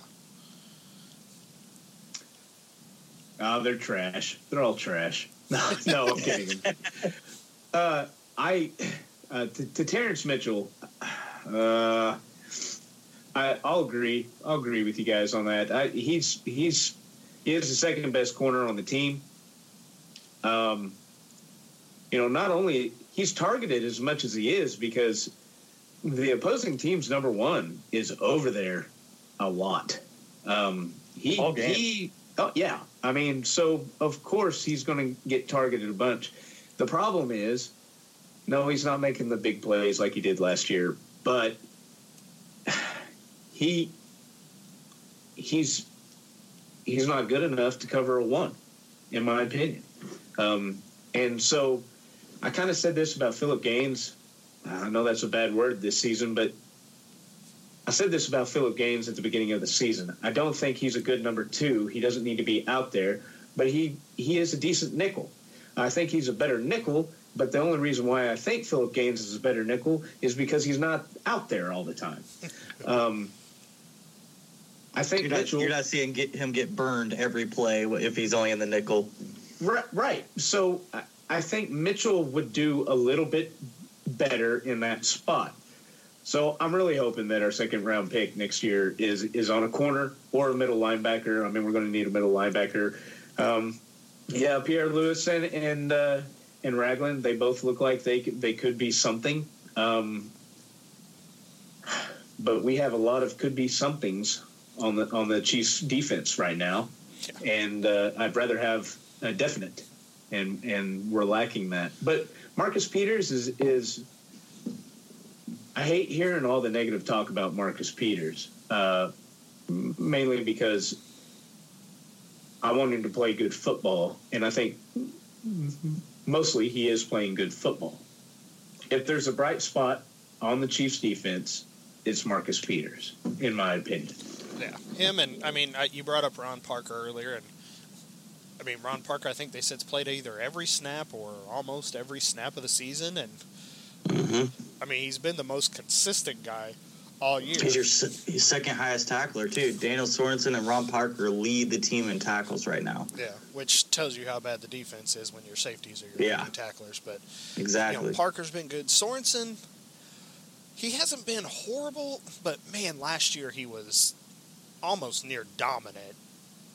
Oh, they're trash. They're all trash. No, [LAUGHS] no, I'm kidding. Uh, I uh, to, to Terrence Mitchell. Uh, I, I'll agree. I'll agree with you guys on that. I, he's he's he is the second best corner on the team. Um, you know, not only he's targeted as much as he is because the opposing team's number one is over there a lot. Um, he he oh yeah. I mean, so of course he's going to get targeted a bunch. The problem is, no, he's not making the big plays like he did last year, but he he's he's not good enough to cover a one, in my opinion. Um, and so I kind of said this about Phillip Gaines. I know that's a bad word this season, but I said this about Phillip Gaines at the beginning of the season. I don't think he's a good number two. He doesn't need to be out there, but he he is a decent nickel. I think he's a better nickel, but the only reason why I think Phillip Gaines is a better nickel is because he's not out there all the time. [LAUGHS] Um, I think you're not, you're not seeing get, him get burned every play if he's only in the nickel. Right. right. So I think Mitchell would do a little bit better in that spot. So I'm really hoping that our second round pick next year is is on a corner or a middle linebacker. I mean, we're going to need a middle linebacker. Um, yeah, Pierre-Louis and and, uh, and Ragland, they both look like they they could be something. Um, but we have a lot of could be somethings on the on the Chiefs defense right now, and uh, I'd rather have a definite, and and we're lacking that. But Marcus Peters is is. I hate hearing all the negative talk about Marcus Peters, uh, mainly because I want him to play good football, and I think mostly he is playing good football. If there's a bright spot on the Chiefs defense, it's Marcus Peters, in my opinion. Yeah, him and I mean, you brought up Ron Parker earlier, and I mean Ron Parker. I think they said played either every snap or almost every snap of the season, and mm-hmm. I mean he's been the most consistent guy all year. He's your second highest tackler too. Daniel Sorensen and Ron Parker lead the team in tackles right now. Yeah, which tells you how bad the defense is when your safeties are your yeah. tacklers. But exactly, you know, Parker's been good. Sorensen, he hasn't been horrible, but man, last year he was almost near dominant,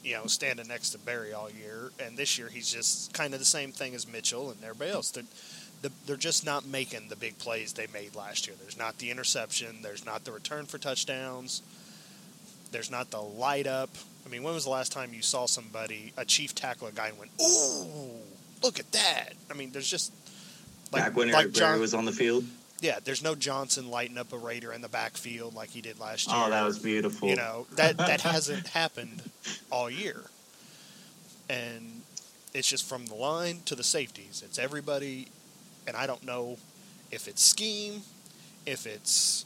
you know, standing next to Berry all year. And this year he's just kind of the same thing as Mitchell and everybody else. They're, they're just not making the big plays they made last year. There's not the interception. There's not the return for touchdowns. There's not the light up. I mean, when was the last time you saw somebody, a chief tackle, a guy, and went, "Ooh, look at that"? I mean, there's just like Back when like Eric John, was on the field. Yeah, there's no Johnson lighting up a Raider in the backfield like he did last oh, year. Oh, that was beautiful. You know that that [LAUGHS] hasn't happened all year, and it's just from the line to the safeties. It's everybody, and I don't know if it's scheme, if it's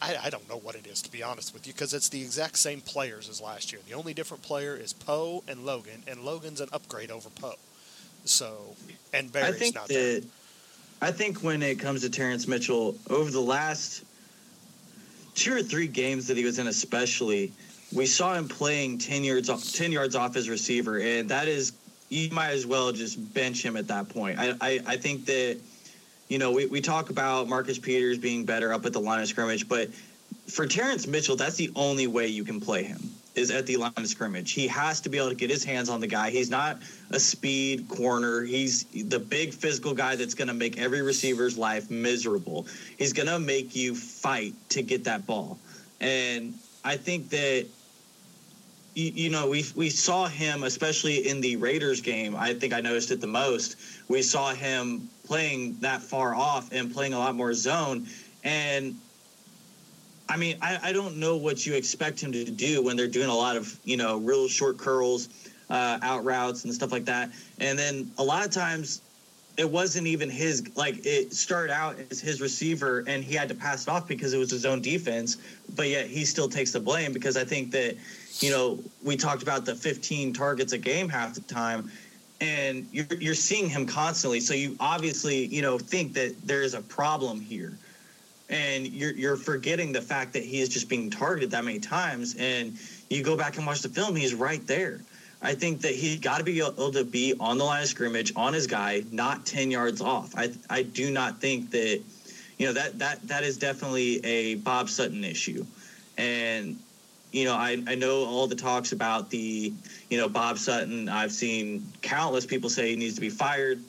I, I, don't know what it is to be honest with you because it's the exact same players as last year. The only different player is Poe and Logan, and Logan's an upgrade over Poe. So and Berry's I think not that, there. I think when it comes to Terrence Mitchell, over the last two or three games that he was in, especially, we saw him playing ten yards off, ten yards off his receiver, and that is you might as well just bench him at that point. I I, I think that you know we, we talk about Marcus Peters being better up at the line of scrimmage, but for Terrence Mitchell, that's the only way you can play him is at the line of scrimmage. He has to be able to get his hands on the guy. He's not a speed corner. He's the big physical guy that's going to make every receiver's life miserable. He's going to make you fight to get that ball. And I think that you, know we we saw him especially in the Raiders game. I think I noticed it the most. We saw him playing that far off and playing a lot more zone and I mean, I, I don't know what you expect him to do when they're doing a lot of, you know, real short curls, uh, out routes and stuff like that. And then a lot of times it wasn't even his, like, it started out as his receiver and he had to pass it off because it was his own defense. But yet he still takes the blame because I think that, you know, we talked about the 15 targets a game half the time and you're, you're seeing him constantly. So you obviously, you know, think that there is a problem here and you're you're forgetting the fact that he is just being targeted that many times. And you go back and watch the film, he's right there. I think that he got to be able to be on the line of scrimmage on his guy, not ten yards off. I I do not think that you know that that that is definitely a Bob Sutton issue, and you know I I know all the talks about the you know Bob Sutton. I've seen countless people say he needs to be fired.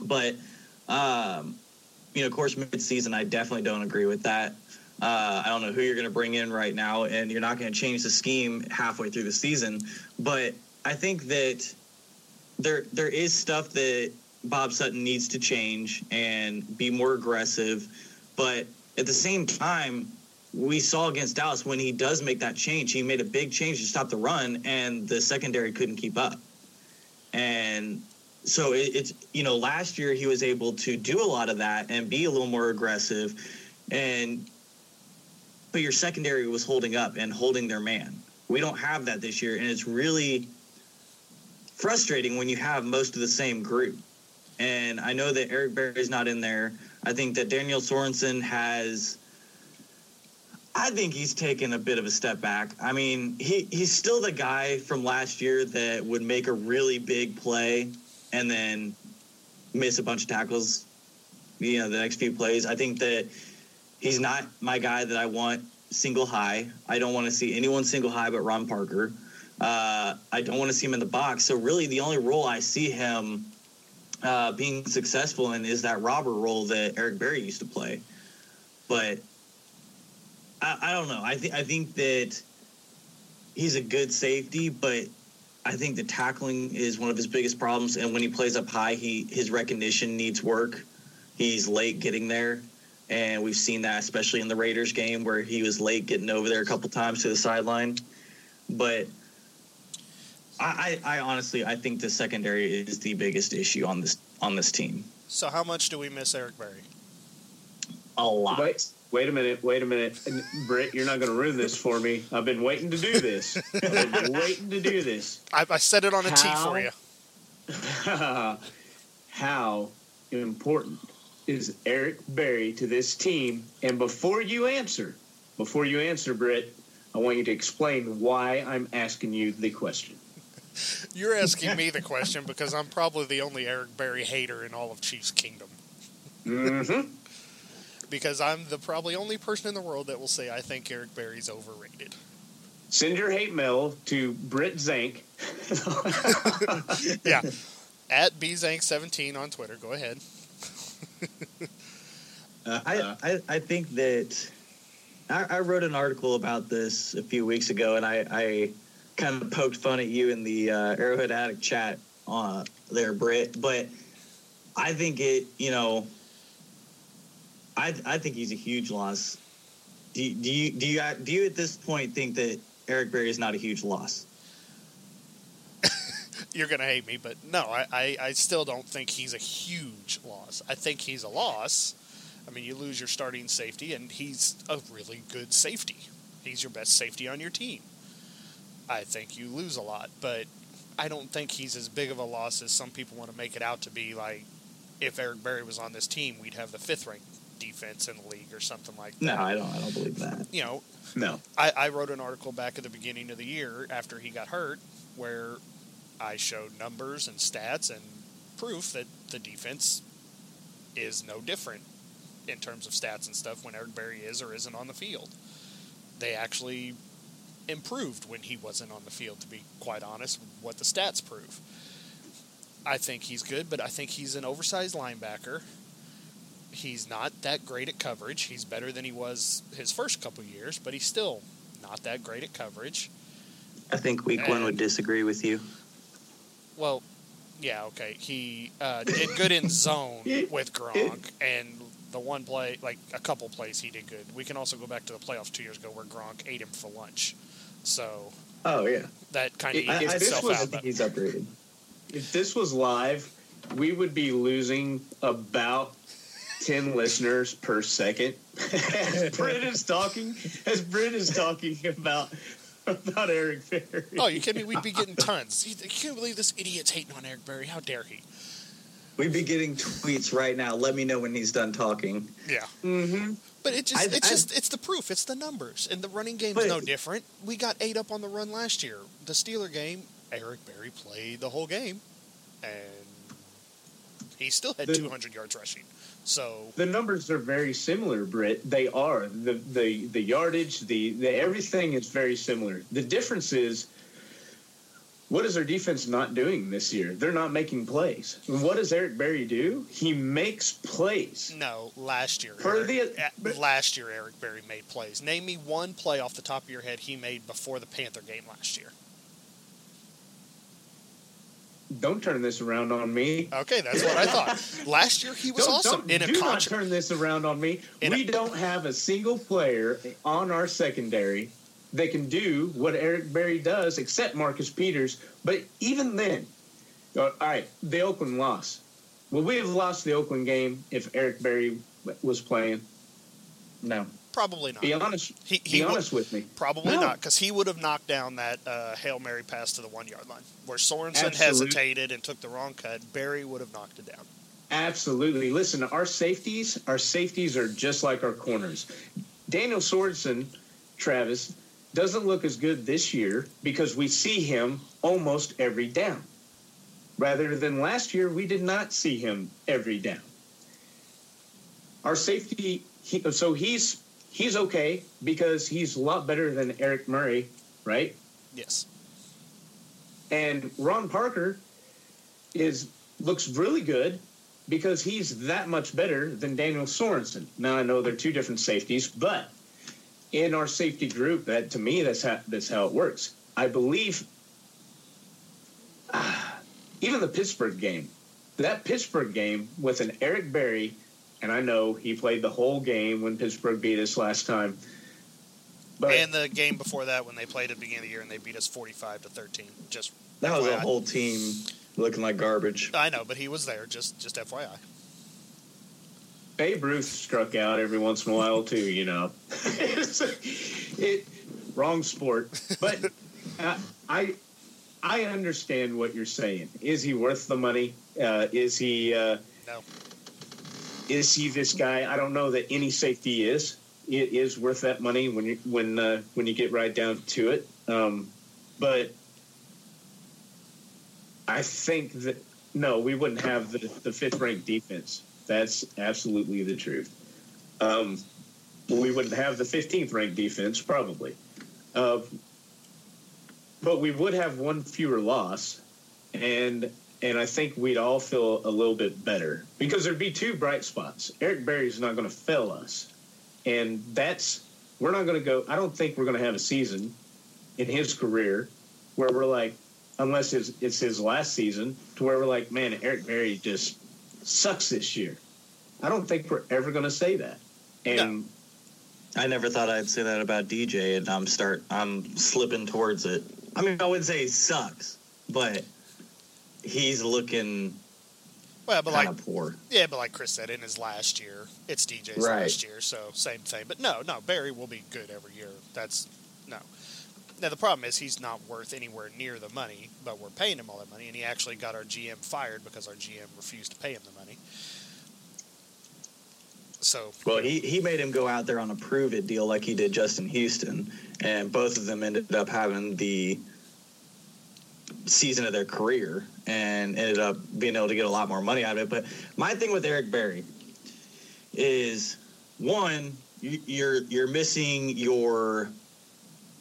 But, um, you know, of course, midseason, I definitely don't agree with that. Uh, I don't know who you're going to bring in right now, and you're not going to change the scheme halfway through the season. But I think that there there is stuff that Bob Sutton needs to change and be more aggressive. But at the same time, we saw against Dallas when he does make that change, he made a big change to stop the run, and the secondary couldn't keep up. And so it, it's you know last year he was able to do a lot of that and be a little more aggressive, and but your secondary was holding up and holding their man. We don't have that this year, and it's really frustrating when you have most of the same group. And I know that Eric Berry is not in there. I think that Daniel Sorensen has. I think he's taken a bit of a step back. I mean, he, he's still the guy from last year that would make a really big play and then miss a bunch of tackles, you know, the next few plays. I think that he's not my guy that I want single high. I don't want to see anyone single high but Ron Parker. Uh, I don't want to see him in the box. So really, the only role I see him uh, being successful in is that robber role that Eric Berry used to play. But I, I don't know. I think I think that he's a good safety, but I think the tackling is one of his biggest problems. And when he plays up high, he his recognition needs work. He's late getting there, and we've seen that especially in the Raiders game where he was late getting over there a couple times to the sideline. But I, I, I honestly I think the secondary is the biggest issue on this on this team. So how much do we miss Eric Berry? A lot. Wait, wait a minute. Wait a minute. Britt, you're not going to ruin this for me. I've been waiting to do this. I've been [LAUGHS] waiting to do this. I, I set it on a T How? for you. [LAUGHS] How important is Eric Berry to this team? And before you answer, before you answer, Britt, I want you to explain why I'm asking you the question. [LAUGHS] You're asking me the question because I'm probably the only Eric Berry hater in all of Chiefs Kingdom. Mm-hmm. Because I'm the probably only person in the world that will say I think Eric Berry's overrated. Send your hate mail to Britt Zank. [LAUGHS] Yeah. At bzank17 on Twitter. Go ahead. Uh, I, I I think that I, I wrote an article about this a few weeks ago, and I, I kind of poked fun at you in the uh, Arrowhead Addict chat uh, there, Britt. But I think it, you know, I I think he's a huge loss. Do you, do you do you do you at this point think that Eric Berry is not a huge loss? [LAUGHS] You're to hate me, but no, I, I, I still don't think he's a huge loss. I think he's a loss. I mean, you lose your starting safety, and he's a really good safety. He's your best safety on your team. I think you lose a lot, but I don't think he's as big of a loss as some people want to make it out to be. Like, if Eric Berry was on this team, we'd have the fifth ranked defense in the league or something like that. No, I don't. I don't believe that. You know, no. I, I wrote an article back at the beginning of the year after he got hurt where I showed numbers and stats and proof that the defense is no different in terms of stats and stuff when Eric Berry is or isn't on the field. They actually improved when he wasn't on the field, to be quite honest, what the stats prove. I think he's good, but I think he's an oversized linebacker. He's not that great at coverage. He's better than he was his first couple years, but he's still not that great at coverage. I think Week One would disagree with you. Well, yeah, okay. He uh, did good in zone [LAUGHS] with Gronk, and the one play, like a couple plays, he did good. We can also go back to the playoffs two years ago where Gronk ate him for lunch. So Oh yeah, that kind of I- evens I- this itself I out. think But he's upgraded. If this was live, we would be losing about 10 listeners per second. [LAUGHS] as Britt is talking, as Britt is talking about about Eric Berry. oh, you kidding me? We'd be getting tons. He- I can't believe this idiot's hating on Eric Berry. How dare he? We'd be getting tweets right now. Let me know when he's done talking. Yeah. Mm-hmm. But it just I- it's I- just it's the proof. It's the numbers. And the running game's But- no different. We got eight up on the run last year. The Steeler game, Eric Berry played the whole game and he still had The- 200 yards rushing. So, The numbers are very similar, Britt. They are the the the yardage, the, the everything is very similar. The difference is what is their defense not doing this year? They're not making plays. What does Eric Berry do? He makes plays. No, last year. For Eric, the- uh, last year, Eric Berry made plays. Name me one play off the top of your head he made before the Panther game last year. Don't turn this around on me. Okay, that's what I thought. last year he was don't, awesome don't, in a do not turn this around on me. In a- we don't have a single player on our secondary that can do what Eric Berry does, except Marcus Peters. But even then, all right, the Oakland loss. Would we have lost the Oakland game if Eric Berry was playing? No. Probably not. Be honest. He- he be would- honest with me. Probably No. not, because he would have knocked down that uh, hail mary pass to the one yard line, where Sorensen Absolute- hesitated and took the wrong cut. Berry would have knocked it down. Absolutely. Listen, our safeties, our safeties are just like our corners. Daniel Sorensen, Travis, doesn't look as good this year because we see him almost every down. Rather than last year, we did not see him every down. Our safety, he, so he's he's okay because he's a lot better than Eric Murray, right? Yes. And Ron Parker is looks really good because he's that much better than Daniel Sorensen. Now I know they're two different safeties, but in our safety group, that to me that's how that's how it works. I believe ah, [SIGHS] even the Pittsburgh game, that Pittsburgh game with an Eric Berry, and I know he played the whole game when Pittsburgh beat us last time. But and the game before that, when they played at the beginning of the year and they beat us forty-five to thirteen. Just That was a whole team looking like garbage. I know, but he was there. Just just FYI. Babe Ruth struck out every once in a while too. You know, [LAUGHS] it wrong sport, but [LAUGHS] uh, I I understand what you're saying. Is he worth the money? Uh, is he? Uh, No. Is he this guy? I don't know that any safety is. It is worth that money when you when uh, when you get right down to it. Um, but I think that no, we wouldn't have the, the fifth ranked defense. That's absolutely the truth. Um, we wouldn't have the 15th ranked defense, probably. Uh, but we would have one fewer loss, and and I think we'd all feel a little bit better because there'd be two bright spots. Eric Berry's not going to fail us, and that's we're not going to go. I don't think we're going to have a season in his career where we're like, unless it's, it's his last season, to where we're like, man, Eric Berry just sucks this year. I don't think we're ever going to say that. And I never thought I'd say that about DJ, and I'm start I'm slipping towards it. I mean, I wouldn't say sucks, but he's looking Well, but like poor. yeah, but like Chris said, in his last year, it's DJ's Right. last year, so same thing. But no, no, Berry will be good every year. That's no. Now the problem is he's not worth anywhere near the money, but we're paying him all that money, and he actually got our GM fired because our GM refused to pay him the money. So Well, he, he made him go out there on a prove it deal like he did Justin Houston, and both of them ended up having the season of their career and ended up being able to get a lot more money out of it. But my thing with Eric Berry is one, you- you're you're missing your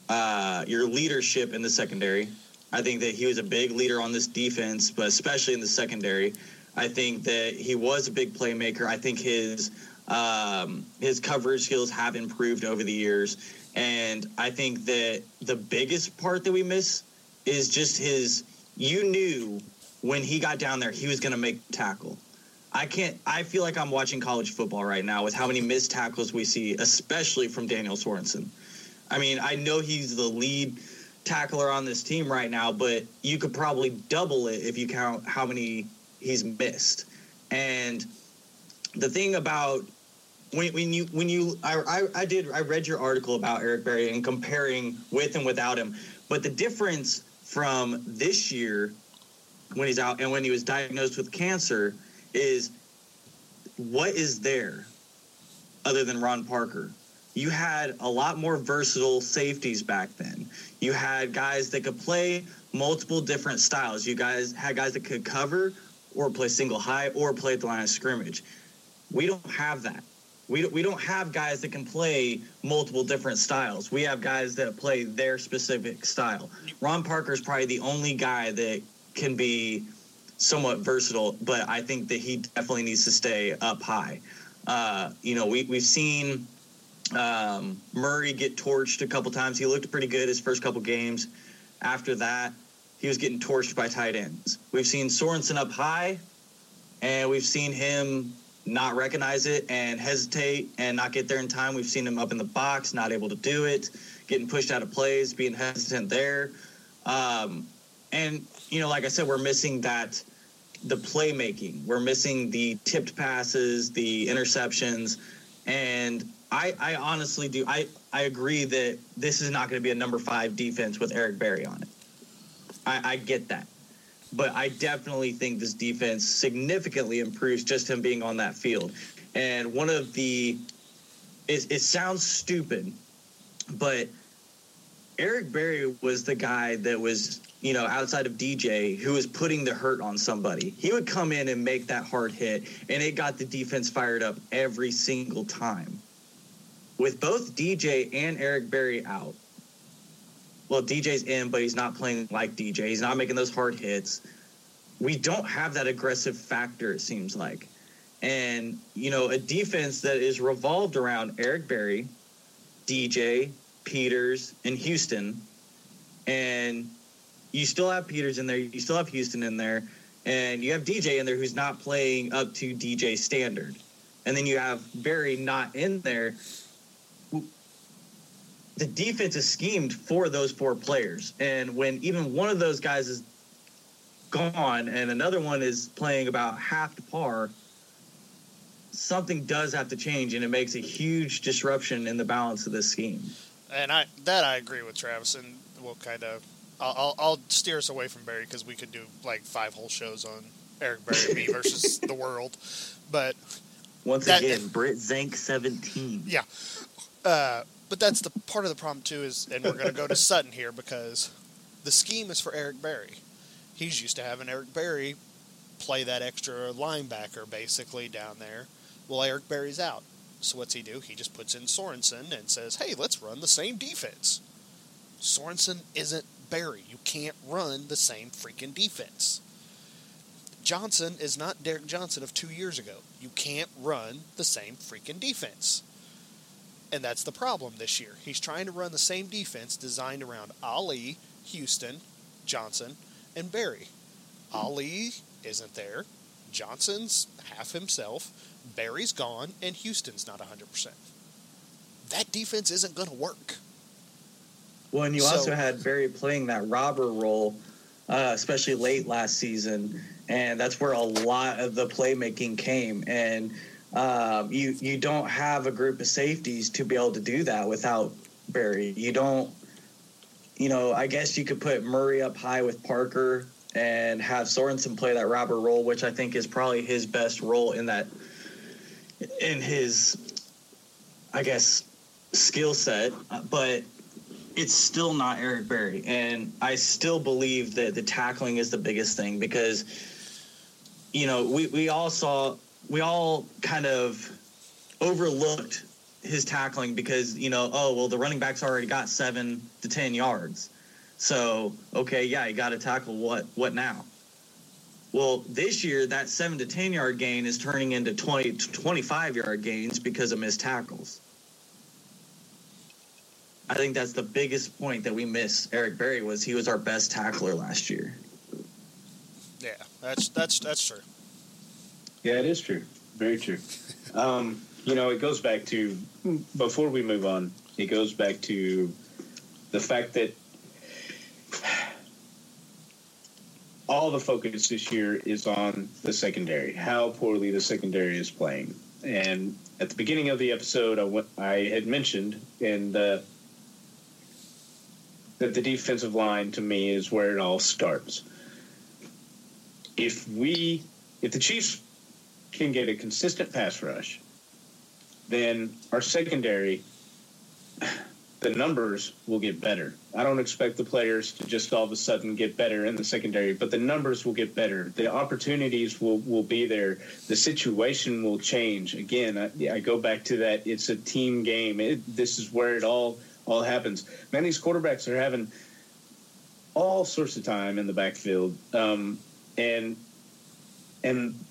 uh, your leadership in the secondary. I think that he was a big leader on this defense, but especially in the secondary. I think that he was a big playmaker. I think his um, his coverage skills have improved over the years, and I think that the biggest part that we miss is just his. You knew when he got down there, he was going to make tackle. I can't. I feel like I'm watching college football right now with how many missed tackles we see, especially from Daniel Sorensen. I mean, I know he's the lead tackler on this team right now, but you could probably double it if you count how many he's missed. And the thing about when, when you when you I, I, I did I read your article about Eric Berry and comparing with and without him, but the difference from this year when he's out and when he was diagnosed with cancer is what is there other than Ron Parker? You had a lot more versatile safeties back then. You had guys that could play multiple different styles. You guys had guys that could cover or play single high or play at the line of scrimmage. We don't have that. We, we don't have guys that can play multiple different styles. We have guys that play their specific style. Ron Parker is probably the only guy that can be somewhat versatile, but I think that he definitely needs to stay up high. Uh, you know, we, we've seen um, Murray get torched a couple times. He looked pretty good his first couple games. After that, he was getting torched by tight ends. We've seen Sorensen up high, and we've seen him not recognize it and hesitate and not get there in time. We've seen him up in the box, not able to do it, getting pushed out of plays, being hesitant there. Um, and, you know, like I said, we're missing that the playmaking. We're missing the tipped passes, the interceptions. And I, I honestly do. I, I agree that this is not going to be a number five defense with Eric Berry on it. I, I get that. But I definitely think this defense significantly improves just him being on that field. And one of the, it, it sounds stupid, but Eric Berry was the guy that was, you know, outside of DJ who was putting the hurt on somebody. He would come in and make that hard hit, and it got the defense fired up every single time. With both DJ and Eric Berry out, well, DJ's in, but he's not playing like DJ. He's not making those hard hits. We don't have that aggressive factor, it seems like. And, you know, a defense that is revolved around Eric Berry, DJ, Peters, and Houston. And you still have Peters in there, you still have Houston in there, and you have DJ in there who's not playing up to DJ standard. And then you have Berry not in there the defense is schemed for those four players. And when even one of those guys is gone and another one is playing about half the par, something does have to change, and it makes a huge disruption in the balance of this scheme. And I that I agree with Travis, and we'll kind of I'll, I'll steer us away from Berry because we could do like five whole shows on Eric Berry me [LAUGHS] versus the world, but once that, again, Britt Zank seventeen. Yeah. Uh, but that's the part of the problem too is, and we're going to go to Sutton here because the scheme is for Eric Berry. He's used to having Eric Berry play that extra linebacker basically down there. Well, Eric Berry's out. So what's he do? He just puts in Sorensen and says, "Hey, let's run the same defense." Sorensen isn't Berry. You can't run the same freaking defense. Johnson is not Derrick Johnson of two years ago. You can't run the same freaking defense. And that's the problem this year. He's trying to run the same defense designed around Hali, Houston, Johnson, and Berry. Hali isn't there. Johnson's half himself. Berry's gone, and Houston's not 100%. That defense isn't going to work. Well, and you so, also had Berry playing that robber role, uh, especially late last season, and that's where a lot of the playmaking came. And um, you you don't have a group of safeties to be able to do that without Berry. You don't. You know, I guess you could put Murray up high with Parker and have Sorensen play that robber role, which I think is probably his best role in that in his, I guess, skill set. But it's still not Eric Berry, and I still believe that the tackling is the biggest thing because, you know, we we all saw we all kind of overlooked his tackling because you know oh well the running backs already got seven to ten yards. So okay yeah you got to tackle. What what now? Well this year that seven to ten yard gain is turning into 20 to 25 yard gains because of missed tackles. I think that's the biggest point that we miss eric berry was he was our best tackler last year. Yeah that's that's that's true yeah, it is true. Very true. Um, you know, it goes back to before we move on. It goes back to the fact that all the focus this year is on the secondary, how poorly the secondary is playing. And at the beginning of the episode, I, went, I had mentioned and the that the defensive line to me is where it all starts. If we, if the Chiefs can get a consistent pass rush, then our secondary, the numbers will get better. I don't expect the players to just all of a sudden get better in the secondary, but the numbers will get better. The opportunities will, will be there. The situation will change. Again, I, I go back to that. It's a team game. It, this is where it all all happens. Man, these quarterbacks are having all sorts of time in the backfield, um, and and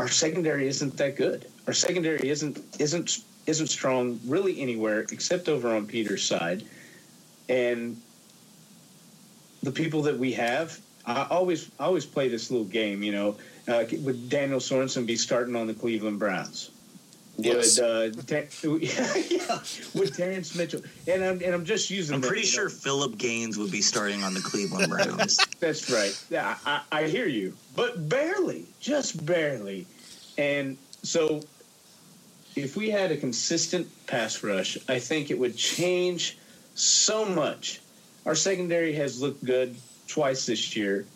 our secondary isn't that good. Our secondary isn't isn't isn't strong really anywhere except over on Peter's side. And the people that we have, I always I always play this little game, you know, uh, would Daniel Sorensen be starting on the Cleveland Browns? Yes. Uh, ter- yeah, [LAUGHS] with Terrence Mitchell, and I'm and I'm just using. I'm pretty sure know. Phillip Gaines would be starting on the Cleveland [LAUGHS] Browns. That's right. Yeah, I, I hear you, but barely, just barely, and so if we had a consistent pass rush, I think it would change so much. Our secondary has looked good twice this year.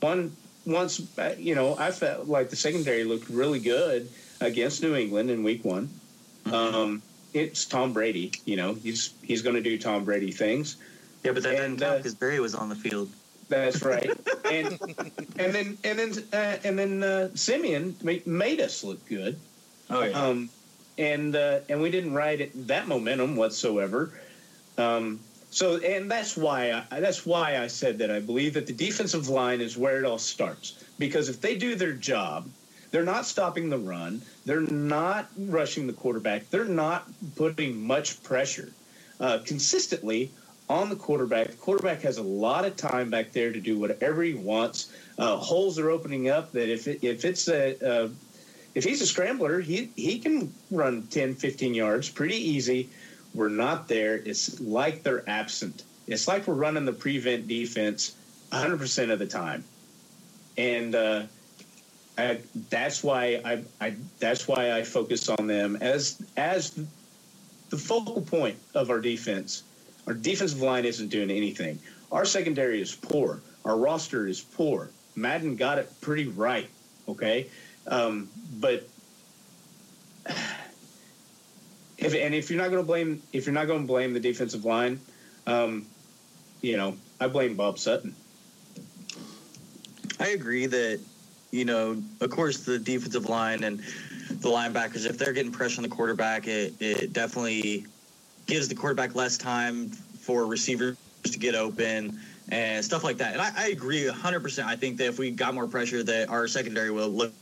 One once, uh, you know, I felt like the secondary looked really good against New England in Week One. Mm-hmm. Um, it's Tom Brady. You know, he's he's going to do Tom Brady things. Yeah, but that and, didn't count because uh, Berry was on the field. That's right. [LAUGHS] and and then and then uh, and then uh, Siemian made us look good. Oh yeah. Um, and uh, and we didn't ride it, that momentum whatsoever. Um, so, and that's why I, that's why I said that I believe that the defensive line is where it all starts. Because if they do their job, they're not stopping the run, they're not rushing the quarterback, they're not putting much pressure uh, consistently on the quarterback. The quarterback has a lot of time back there to do whatever he wants. Uh, holes are opening up that if it, if it's a, a if he's a scrambler, he he can run 10, 15 yards pretty easy. We're not there. It's like they're absent. It's like we're running the prevent defense 100% of the time. And uh, That's why I, I that's why I focus on them as as the focal point of our defense. Our defensive line isn't doing anything. Our secondary is poor. Our roster is poor. Madden got it pretty right. Okay, um, but [SIGHS] if and if you're not going to blame if you're not going to blame the defensive line, um, you know, I blame Bob Sutton. I agree that you know, of course, the defensive line and the linebackers, if they're getting pressure on the quarterback, it, it definitely gives the quarterback less time for receivers to get open and stuff like that. And I, I agree 100%. I think that if we got more pressure, that our secondary will look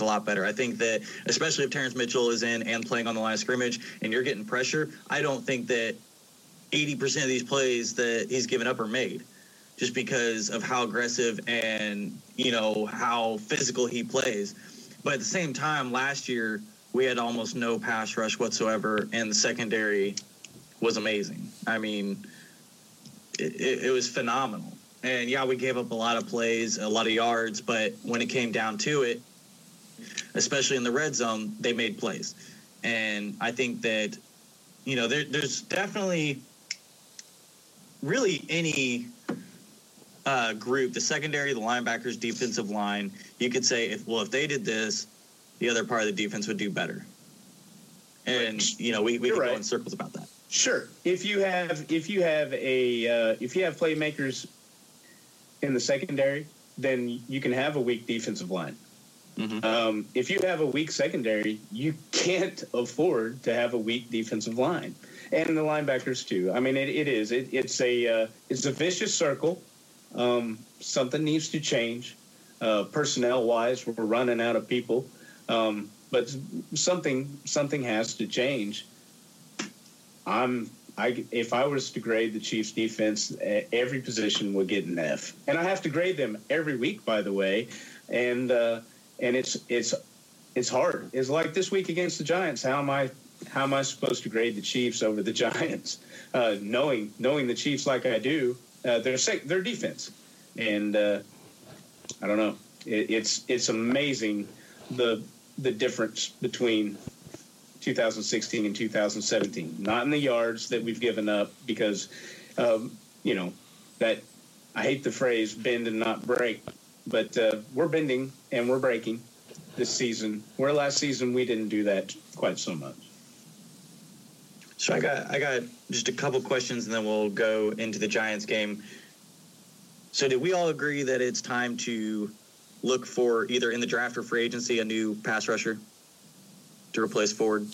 a lot better. I think that, especially if Terrence Mitchell is in and playing on the line of scrimmage and you're getting pressure, I don't think that 80% of these plays that he's given up are made just because of how aggressive and, you know, how physical he plays. But at the same time, last year, we had almost no pass rush whatsoever, and the secondary was amazing. I mean, it, it, was phenomenal. And yeah, we gave up a lot of plays, a lot of yards, but when it came down to it, especially in the red zone, they made plays. And I think that, you know, there, there's definitely really any uh, group, the secondary, the linebackers, defensive line, you could say, if well, if they did this, the other part of the defense would do better. And right. you know, we, we can right. go in circles about that. Sure. If you have if you have a uh, if you have playmakers in the secondary, then you can have a weak defensive line. Mm-hmm. Um, if you have a weak secondary, you can't afford to have a weak defensive line, and the linebackers too. I mean, it, it is. It, it's a uh, it's a vicious circle. Um, something needs to change. Uh, personnel wise, we're running out of people, um, but something something has to change. I'm I, if I was to grade the Chiefs' defense, every position would get an F, and I have to grade them every week, by the way. And uh, and it's it's it's hard. It's like this week against the Giants. How am I how am I supposed to grade the Chiefs over the [LAUGHS] Giants? Uh, knowing knowing the Chiefs like I do, uh, their their defense, and uh, I don't know. It, it's it's amazing the the difference between 2016 and 2017. Not in the yards that we've given up because, um, you know, that I hate the phrase bend and not break, but uh, we're bending and we're breaking this season. Where last season we didn't do that quite so much. So I got I got just a couple questions, and then we'll go into the Giants game. So did we all agree that it's time to look for either in the draft or free agency a new pass rusher to replace Ford?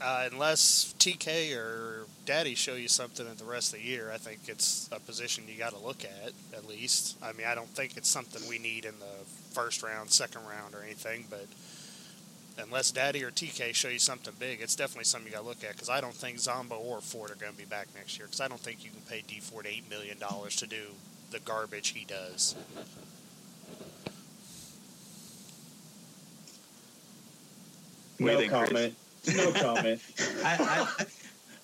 Uh, unless TK or Dadi show you something in the rest of the year, I think it's a position you got to look at at least. I mean, I don't think it's something we need in the first round, second round, or anything, but unless Dadi or TK show you something big, it's definitely something you got to look at. Because I don't think Zombo or Ford are going to be back next year. Because I don't think you can pay Dee Ford eight million dollars to do the garbage he does. No comment. No [LAUGHS] comment. I, I,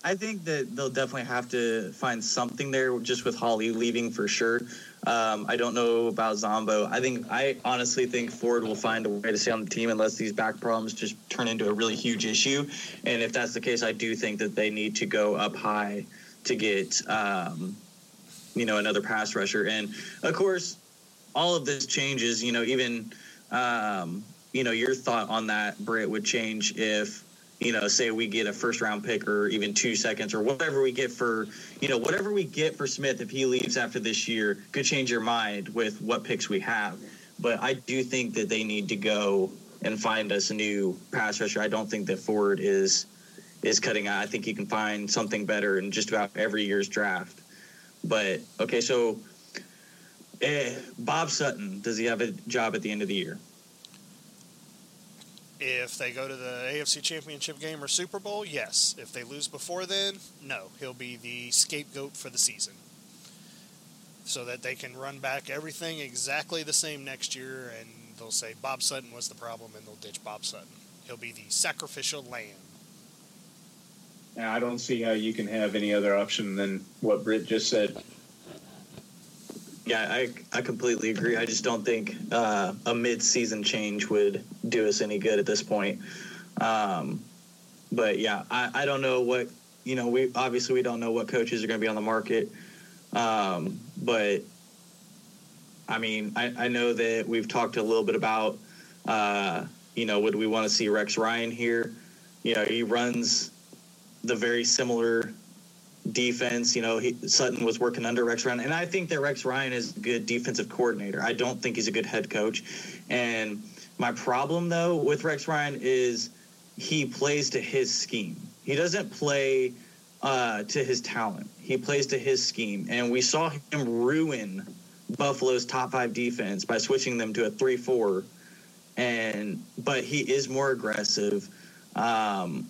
I think that they'll definitely have to find something there just with Hali leaving for sure. Um, I don't know about Zombo. I think I honestly think Ford will find a way to stay on the team unless these back problems just turn into a really huge issue. And if that's the case, I do think that they need to go up high to get um, you know another pass rusher. And of course, all of this changes. You know, even um, you know your thought on that, Britt, would change if you know, say we get a first round pick or even two seconds or whatever we get for, you know, whatever we get for Smith if he leaves after this year could change your mind with what picks we have. But I do think that they need to go and find us a new pass rusher. I don't think that Ford is is cutting out. I think you can find something better in just about every year's draft. But okay, so eh, Bob Sutton, does he have a job at the end of the year? If they go to the AFC Championship game or Super Bowl, yes. If they lose before then, no. He'll be the scapegoat for the season. So that they can run back everything exactly the same next year and they'll say Bob Sutton was the problem and they'll ditch Bob Sutton. He'll be the sacrificial lamb. Now, I don't see how you can have any other option than what Britt just said. Yeah, I, I completely agree. I just don't think uh, a mid-season change would do us any good at this point. Um, but yeah, I, I don't know what you know. We obviously we don't know what coaches are going to be on the market. Um, but I mean, I, I know that we've talked a little bit about uh, you know would we want to see Rex Ryan here? You know, he runs the very similar defense. You know, he, Sutton was working under Rex Ryan, and I think that Rex Ryan is a good defensive coordinator. I don't think he's a good head coach. And my problem though with Rex Ryan is he plays to his scheme. He doesn't play uh, to his talent. He plays to his scheme, and we saw him ruin Buffalo's top five defense by switching them to a three-four. And but he is more aggressive. Um,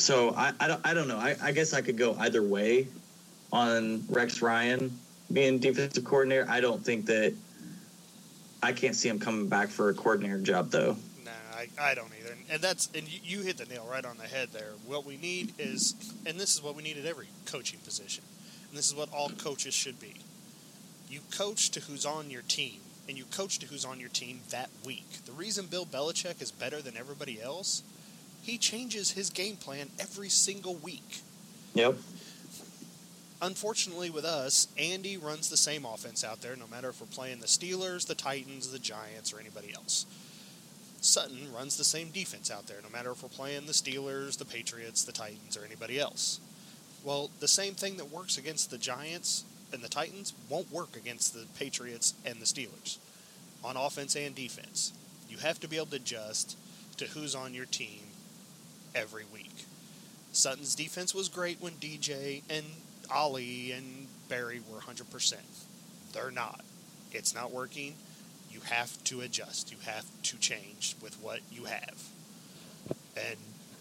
so I, I don't I don't know. I, I guess I could go either way on Rex Ryan being defensive coordinator. I don't think that I can't see him coming back for a coordinator job though. Nah, I, I don't either. And that's and you, you hit the nail right on the head there. What we need is and this is what we need at every coaching position. And this is what all coaches should be. You coach to who's on your team and you coach to who's on your team that week. The reason Bill Belichick is better than everybody else he changes his game plan every single week. Yep. Unfortunately, with us, Andy runs the same offense out there, no matter if we're playing the Steelers, the Titans, the Giants, or anybody else. Sutton runs the same defense out there, no matter if we're playing the Steelers, the Patriots, the Titans, or anybody else. Well, the same thing that works against the Giants and the Titans won't work against the Patriots and the Steelers on offense and defense. You have to be able to adjust to who's on your team every week. Sutton's defense was great when DJ and Hali and Berry were 100%. They're not. It's not working. You have to adjust. You have to change with what you have. And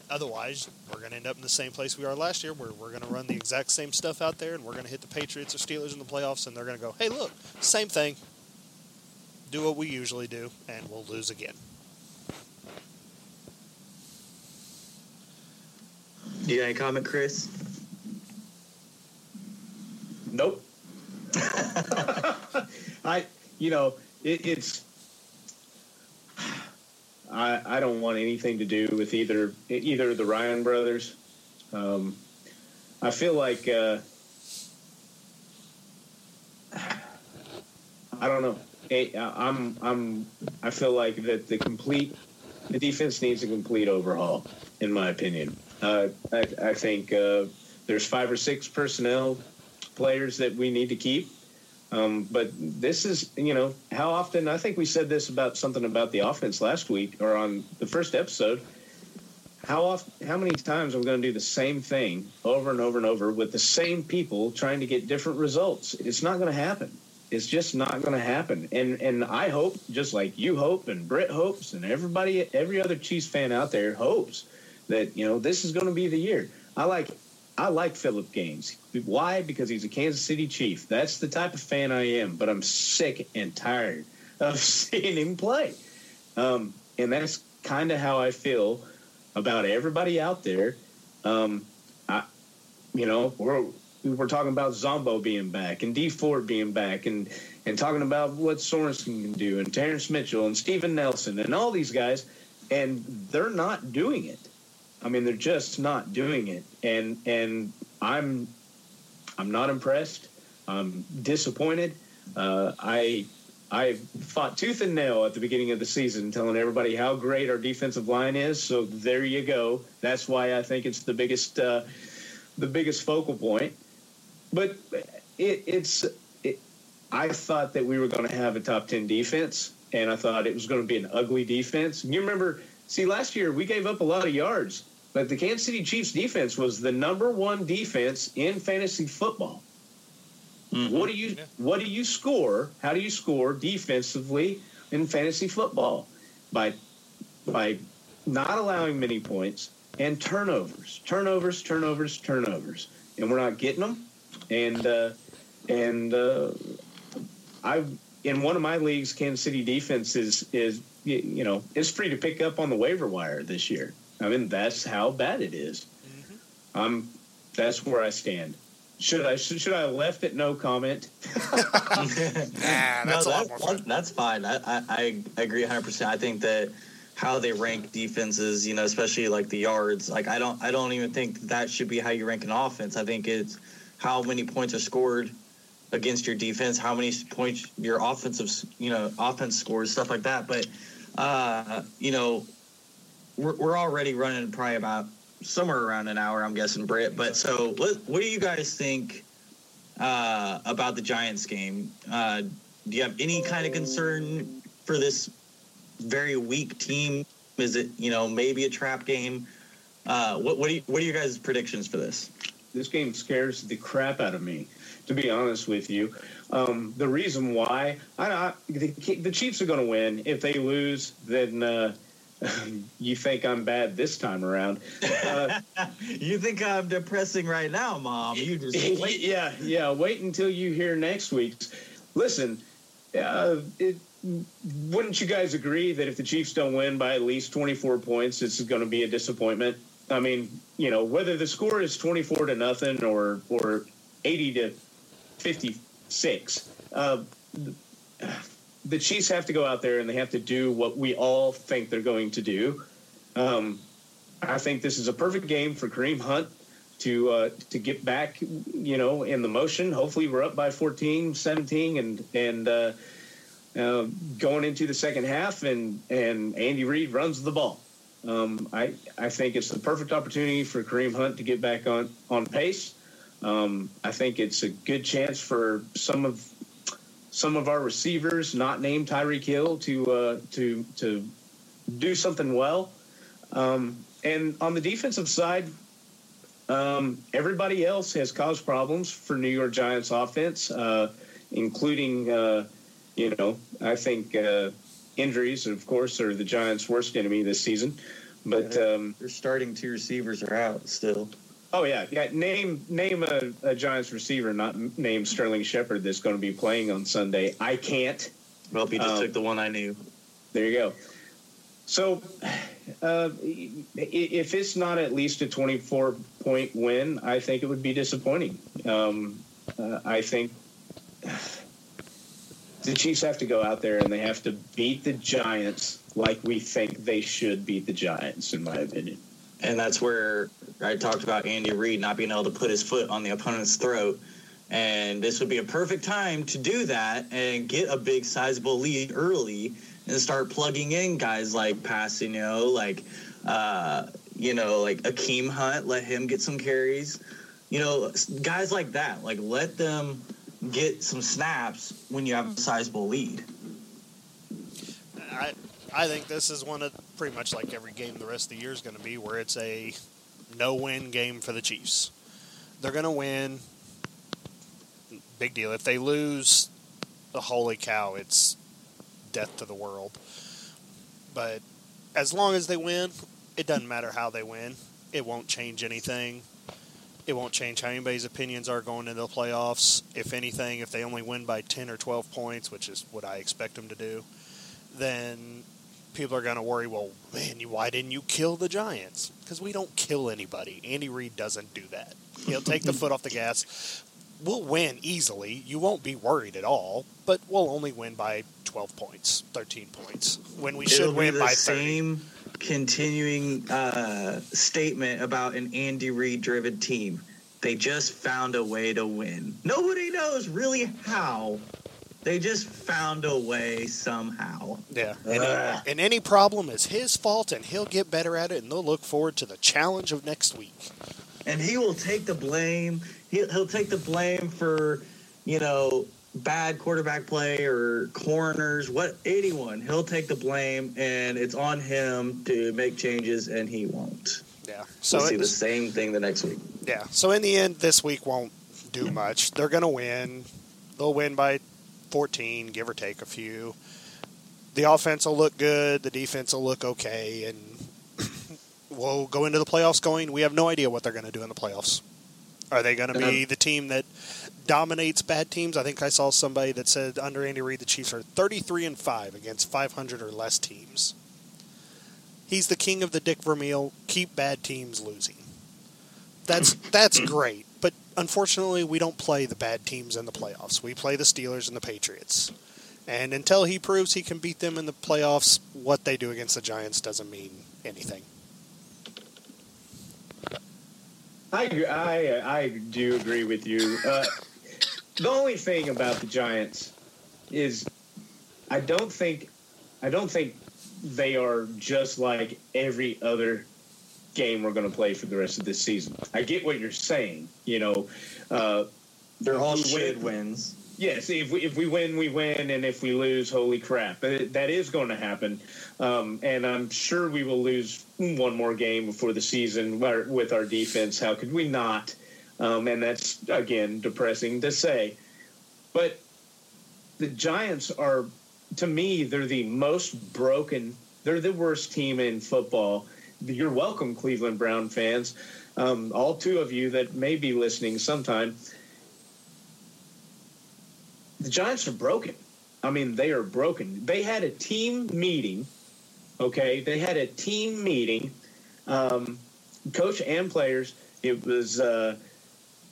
otherwise, we're going to end up in the same place we are last year where we're going to run the exact same stuff out there and we're going to hit the Patriots or Steelers in the playoffs and they're going to go, hey, look, same thing. Do what we usually do and we'll lose again. Do you have any comment, Chris? Nope. [LAUGHS] I, you know, it, it's. I I don't want anything to do with either either the Ryan brothers. Um, I feel like uh, I don't know. I'm I'm I feel like that the complete the defense needs a complete overhaul, in my opinion. Uh, I, I, think uh, there's five or six personnel players that we need to keep. Um, but this is, you know, how often I think we said this about something about the offense last week or on the first episode. How often, how many times are we going to do the same thing over and over and over with the same people trying to get different results? It's not going to happen. It's just not going to happen. And and I hope, just like you hope, and Britt hopes, and everybody, every other Chiefs fan out there hopes that you know this is going to be the year. I like I like Phillip Gaines. Why? Because he's a Kansas City Chief. That's the type of fan I am. But I'm sick and tired [LAUGHS] of seeing him play. Um, and that's kind of how I feel about everybody out there. Um, I, you know, we're we're talking about Zombo being back and Dee Ford being back and and talking about what Sorensen can do and Terrence Mitchell and Steven Nelson and all these guys, and they're not doing it. I mean, they're just not doing it, and and I'm I'm not impressed. I'm disappointed. Uh, I I fought tooth and nail at the beginning of the season, telling everybody how great our defensive line is. So there you go. That's why I think it's the biggest uh, the biggest focal point. But it, it's it, I thought that we were going to have a top ten defense, and I thought it was going to be an ugly defense. You remember, see, last year we gave up a lot of yards, but the Kansas City Chiefs defense was the number one defense in fantasy football. Mm-hmm. What do you yeah. what do you score? How do you score defensively in fantasy football? By by not allowing many points and turnovers, turnovers, turnovers, turnovers, and we're not getting them. And uh, and uh, I in one of my leagues, Kansas City defense is is you know is free to pick up on the waiver wire this year. I mean that's how bad it is. Mm-hmm. Um, that's where I stand. Should I should, should I have left it no comment? [LAUGHS] [LAUGHS] nah, that's no, that, that's fine. I, I, I agree 100. percent I think that how they rank defenses, you know, especially like the yards, like I don't I don't even think that should be how you rank an offense. I think it's how many points are scored against your defense, how many points your offensive, you know, offense scores, stuff like that. But uh, you know, we're, we're already running probably about somewhere around an hour, I'm guessing, Britt. But so, what, what do you guys think uh, about the Giants game? Uh, do you have any kind of concern for this very weak team? Is it you know maybe a trap game? Uh, what what, you, what are your guys' predictions for this? This game scares the crap out of me, to be honest with you. Um, the reason why I, I the, the Chiefs are going to win. If they lose, then uh, [LAUGHS] you think I'm bad this time around. Uh, [LAUGHS] you think I'm depressing right now, Mom? You just [LAUGHS] wait. Yeah, yeah. Wait until you hear next week's. Listen, uh, it, wouldn't you guys agree that if the Chiefs don't win by at least 24 points, this is going to be a disappointment? I mean, you know, whether the score is 24 to nothing or or 80 to 56. Uh, the Chiefs have to go out there and they have to do what we all think they're going to do. Um, I think this is a perfect game for Kareem Hunt to uh, to get back, you know, in the motion. Hopefully, we're up by 14, 17, and and uh, uh, going into the second half, and and Andy Reid runs the ball. Um, I I think it's the perfect opportunity for Kareem Hunt to get back on on pace. Um, I think it's a good chance for some of some of our receivers, not named Tyreek Hill, to uh, to to do something well. Um, and on the defensive side, um, everybody else has caused problems for New York Giants offense, uh, including uh, you know I think uh, injuries, of course, are the Giants' worst enemy this season. But um, their starting two receivers are out still. Oh yeah, yeah. Name name a, a Giants receiver, not name Sterling Shepard that's going to be playing on Sunday. I can't. Well, he just um, took the one I knew. There you go. So, uh, if it's not at least a 24 point win, I think it would be disappointing. Um, uh, I think the Chiefs have to go out there and they have to beat the Giants like we think they should beat the Giants, in my opinion. And that's where I talked about Andy Reid not being able to put his foot on the opponent's throat. And this would be a perfect time to do that and get a big, sizable lead early and start plugging in guys like Pacino, like, uh, you know, like Akeem Hunt, let him get some carries. You know, guys like that, like let them get some snaps when you have a sizable lead. I I think this is one of pretty much like every game the rest of the year is going to be, where it's a no-win game for the Chiefs. They're going to win. Big deal. If they lose, the holy cow, it's death to the world. But as long as they win, it doesn't matter how they win. It won't change anything. It won't change how anybody's opinions are going into the playoffs. If anything, if they only win by 10 or 12 points, which is what I expect them to do, then people are going to worry, well, man, why didn't you kill the Giants? Because we don't kill anybody. Andy Reid doesn't do that. He'll take the foot off the gas. We'll win easily. You won't be worried at all, but we'll only win by 12 points, 13 points, when we should It'll win the by 30. same continuing uh, statement about an Andy Reid driven team. They just found a way to win. Nobody knows really how. They just found a way somehow. Yeah. And, and any problem is his fault, and he'll get better at it, and they'll look forward to the challenge of next week. and he will take the blame. He'll, he'll take the blame for, you know, bad quarterback play or corners, what anyone. He'll take the blame, and it's on him to make changes, and he won't. Yeah. So So we'll see the same thing the next week. Yeah. So in the end, this week won't do much. They're going to win. They'll win by 14, give or take a few. The offense will look good. The defense will look okay, and [CLEARS THROAT] we'll go into the playoffs going. We have no idea what they're going to do in the playoffs. Are they going to be the team that dominates bad teams? I think I saw somebody that said under Andy Reid the Chiefs are 33 and five against 500 or less teams. He's the king of the Dick Vermeil. Keep bad teams losing. That's that's [CLEARS THROAT] great, unfortunately, we don't play the bad teams in the playoffs. We play the Steelers and the Patriots, and until he proves he can beat them in the playoffs, what they do against the Giants doesn't mean anything. I I I do agree with you. Uh, the only thing about the Giants is I don't think I don't think they are just like every other game we're going to play for the rest of this season. I get what you're saying. You know, uh, They're all should win. wins. Yes, if we, if we win, we win, and if we lose, holy crap! But that is going to happen, um, and I'm sure we will lose one more game before the season with our defense. How could we not? Um, and that's again depressing to say, but the Giants are, to me, they're the most broken. They're the worst team in football. You're welcome, Cleveland Brown fans, um, all two of you that may be listening sometime the Giants are broken. I mean, they are broken. They had a team meeting. Okay, they had a team meeting, um, coach and players. It was uh,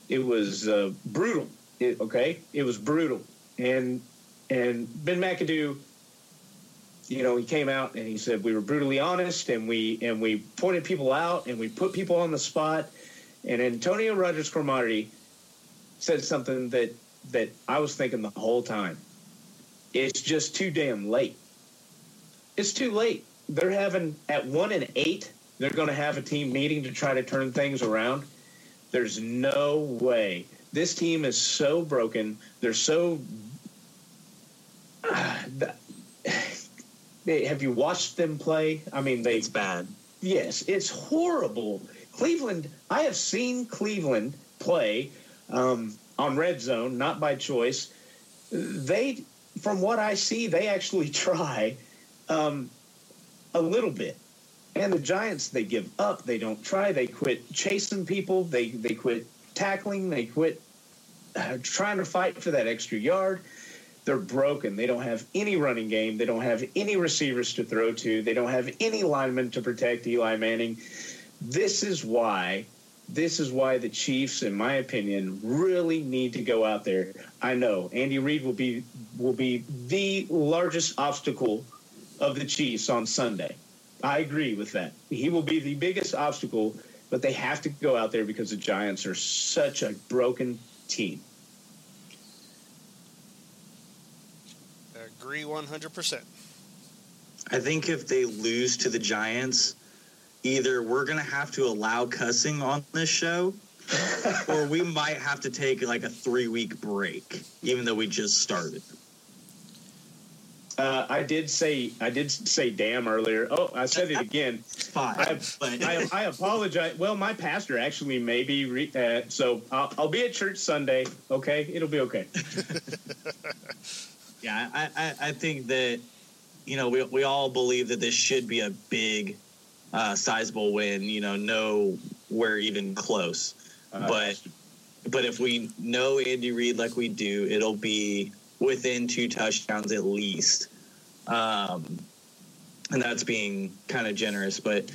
it was uh, brutal. It, okay, it was brutal. And and Ben McAdoo, you know, he came out and he said we were brutally honest and we and we pointed people out and we put people on the spot. And Antonio Rogers Cromartie said something that that I was thinking the whole time. It's just too damn late. It's too late. They're having at one and eight. They're going to have a team meeting to try to turn things around. There's no way. This team is so broken. They're so. [SIGHS] They- have you watched them play? I mean, they It's bad. Yes, it's horrible. Cleveland, I have seen Cleveland play um, on red zone, not by choice. They, from what I see, they actually [LAUGHS] try um, a little bit. And the Giants, they give up. They don't try. They quit chasing people. They they quit tackling. They quit uh, trying to fight for that extra yard. They're broken. They don't have any running game. They don't have any receivers to throw to. They don't have any linemen to protect Eli Manning. This is why. This is why the Chiefs, in my opinion, really need to go out there. I know Andy Reid will be will be the largest obstacle of the Chiefs on Sunday. I agree with that. He will be the biggest obstacle, but they have to go out there because the Giants are such a broken team. Agree 100%. I think if they lose to the Giants, either we're gonna have to allow cussing on this show, [LAUGHS] or we might have to take like a three week break, even though we just started. Uh, I did say I did say damn earlier. Oh, I said it again. [LAUGHS] Fine, I, but I, I apologize. Well, my pastor actually may be, re- uh, so I'll, I'll be at church Sunday. Okay, it'll be okay. [LAUGHS] yeah, I, I, I think that you know we we all believe that this should be a big, uh, sizable win. You know, nowhere even close. Uh, but but if we know Andy Reid like we do, it'll be within two touchdowns at least. Um, and that's being kind of generous. But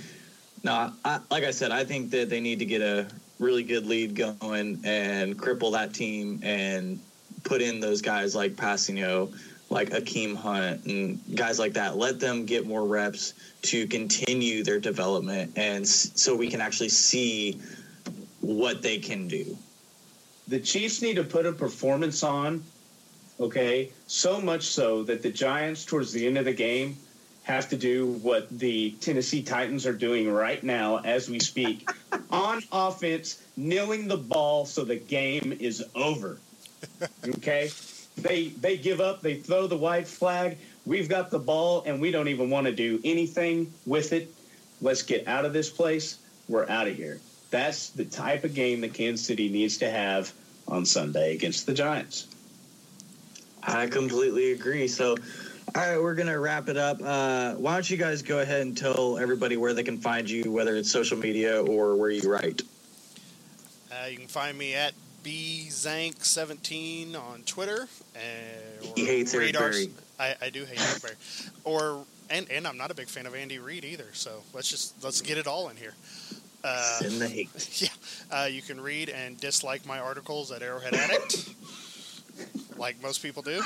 no, I, like I said, I think that they need to get a really good lead going and cripple that team and put in those guys like Passino, like Akeem Hunt, and guys like that. Let them get more reps to continue their development, and so we can actually see what they can do. The Chiefs need to put a performance on Okay, so much so that the Giants, towards the end of the game, have to do what the Tennessee Titans are doing right now as we speak [LAUGHS] on offense, kneeling the ball so the game is over. Okay, they they give up, they throw the white flag. We've got the ball, and we don't even want to do anything with it. Let's get out of this place. We're out of here. That's the type of game that Kansas City needs to have on Sunday against the Giants. I completely agree. So, all right, we're gonna wrap it up. Uh, why don't you guys go ahead and tell everybody where they can find you, whether it's social media or where you write. Uh, you can find me at bzank17 on Twitter. Uh, he hates Eric Berry. I, I do hate Eric Berry. Or and and I'm not a big fan of Andy Reid either. So let's just let's get it all in here. Uh, Send the hate. [LAUGHS] Yeah, uh, you can read and dislike my articles at Arrowhead Addict like most people do.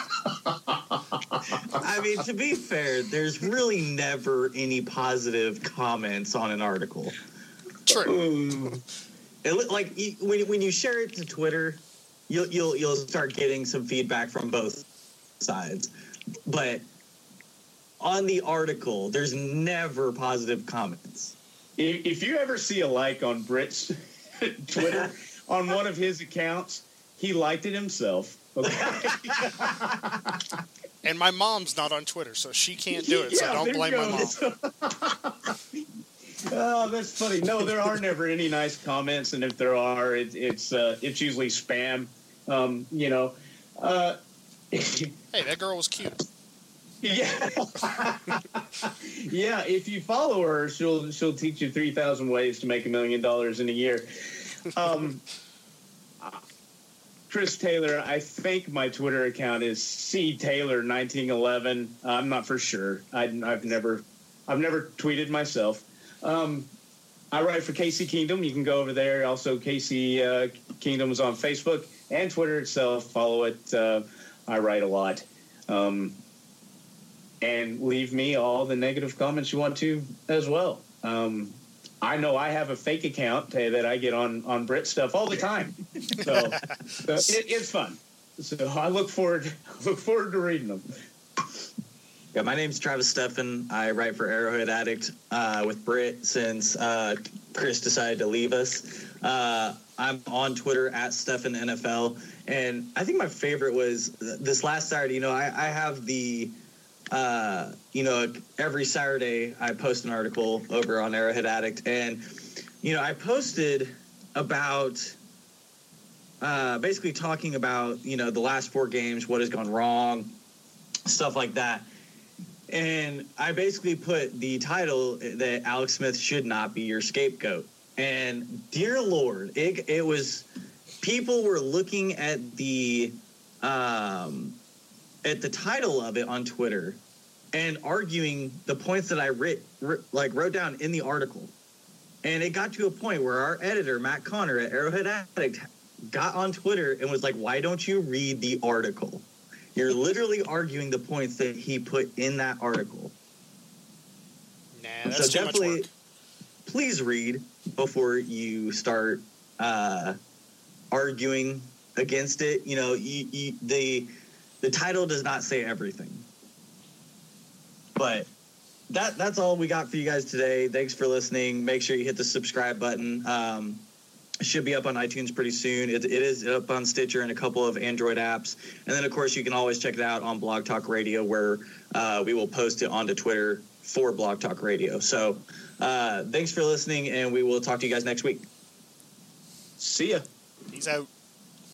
I mean, to be fair, there's really never any positive comments on an article. True. It, like when when you share it to Twitter, you'll you'll you'll start getting some feedback from both sides, but on the article, there's never positive comments. If you ever see a like on Britt's [LAUGHS] Twitter [LAUGHS] on one of his accounts, he liked it himself. Okay. [LAUGHS] and my mom's not on Twitter, so she can't do it. Yeah, so don't blame my mom. Oh, that's funny. No, there are never any nice comments, and if there are, it, it's uh, it's usually spam. Um, you know. Uh, [LAUGHS] hey, that girl was cute. Yeah, [LAUGHS] yeah. If you follow her, she'll she'll teach you three thousand ways to make a million dollars in a year. Um, [LAUGHS] Chris Taylor. I think my Twitter account is C Taylor 1911. I'm not for sure. I, have never, I've never tweeted myself. Um, I write for KC Kingdom. You can go over there. Also, KC uh, Kingdom is on Facebook and Twitter itself. Follow it. Uh, I write a lot. Um, and leave me all the negative comments you want to as well. Um, I know I have a fake account that I get on on Britt stuff all the time, so, [LAUGHS] so it, it's fun. So I look forward [LAUGHS] look forward to reading them. Yeah, my name's Travis Steffen. I write for Arrowhead Addict uh, with Britt since uh, Chris decided to leave us. Uh, I'm on Twitter at Steffen NFL, and I think my favorite was this last Saturday. You know, I, I have the uh, you know, every Saturday I post an article over on Arrowhead Addict, and you know, I posted about uh, basically talking about you know the last four games, what has gone wrong, stuff like that. And I basically put the title that Alex Smith should not be your scapegoat. And dear Lord, it, it was people were looking at the um, at the title of it on Twitter and arguing the points that I writ, writ, like wrote down in the article. And it got to a point where our editor Matt Connor at Arrowhead Addict got on Twitter and was like, "Why don't you read the article? You're literally arguing the points that he put in that article." Nah, that's so definitely, please read before you start uh, arguing against it. You know, you, you, the the title does not say everything, but that that's all we got for you guys today. Thanks for listening. Make sure you hit the subscribe button. Um, should be up on iTunes pretty soon. It, it is up on Stitcher and a couple of Android apps. And then, of course, you can always check it out on Blog Talk Radio, where uh, we will post it onto Twitter for Blog Talk Radio. So, uh, thanks for listening, and we will talk to you guys next week. See ya. Peace out.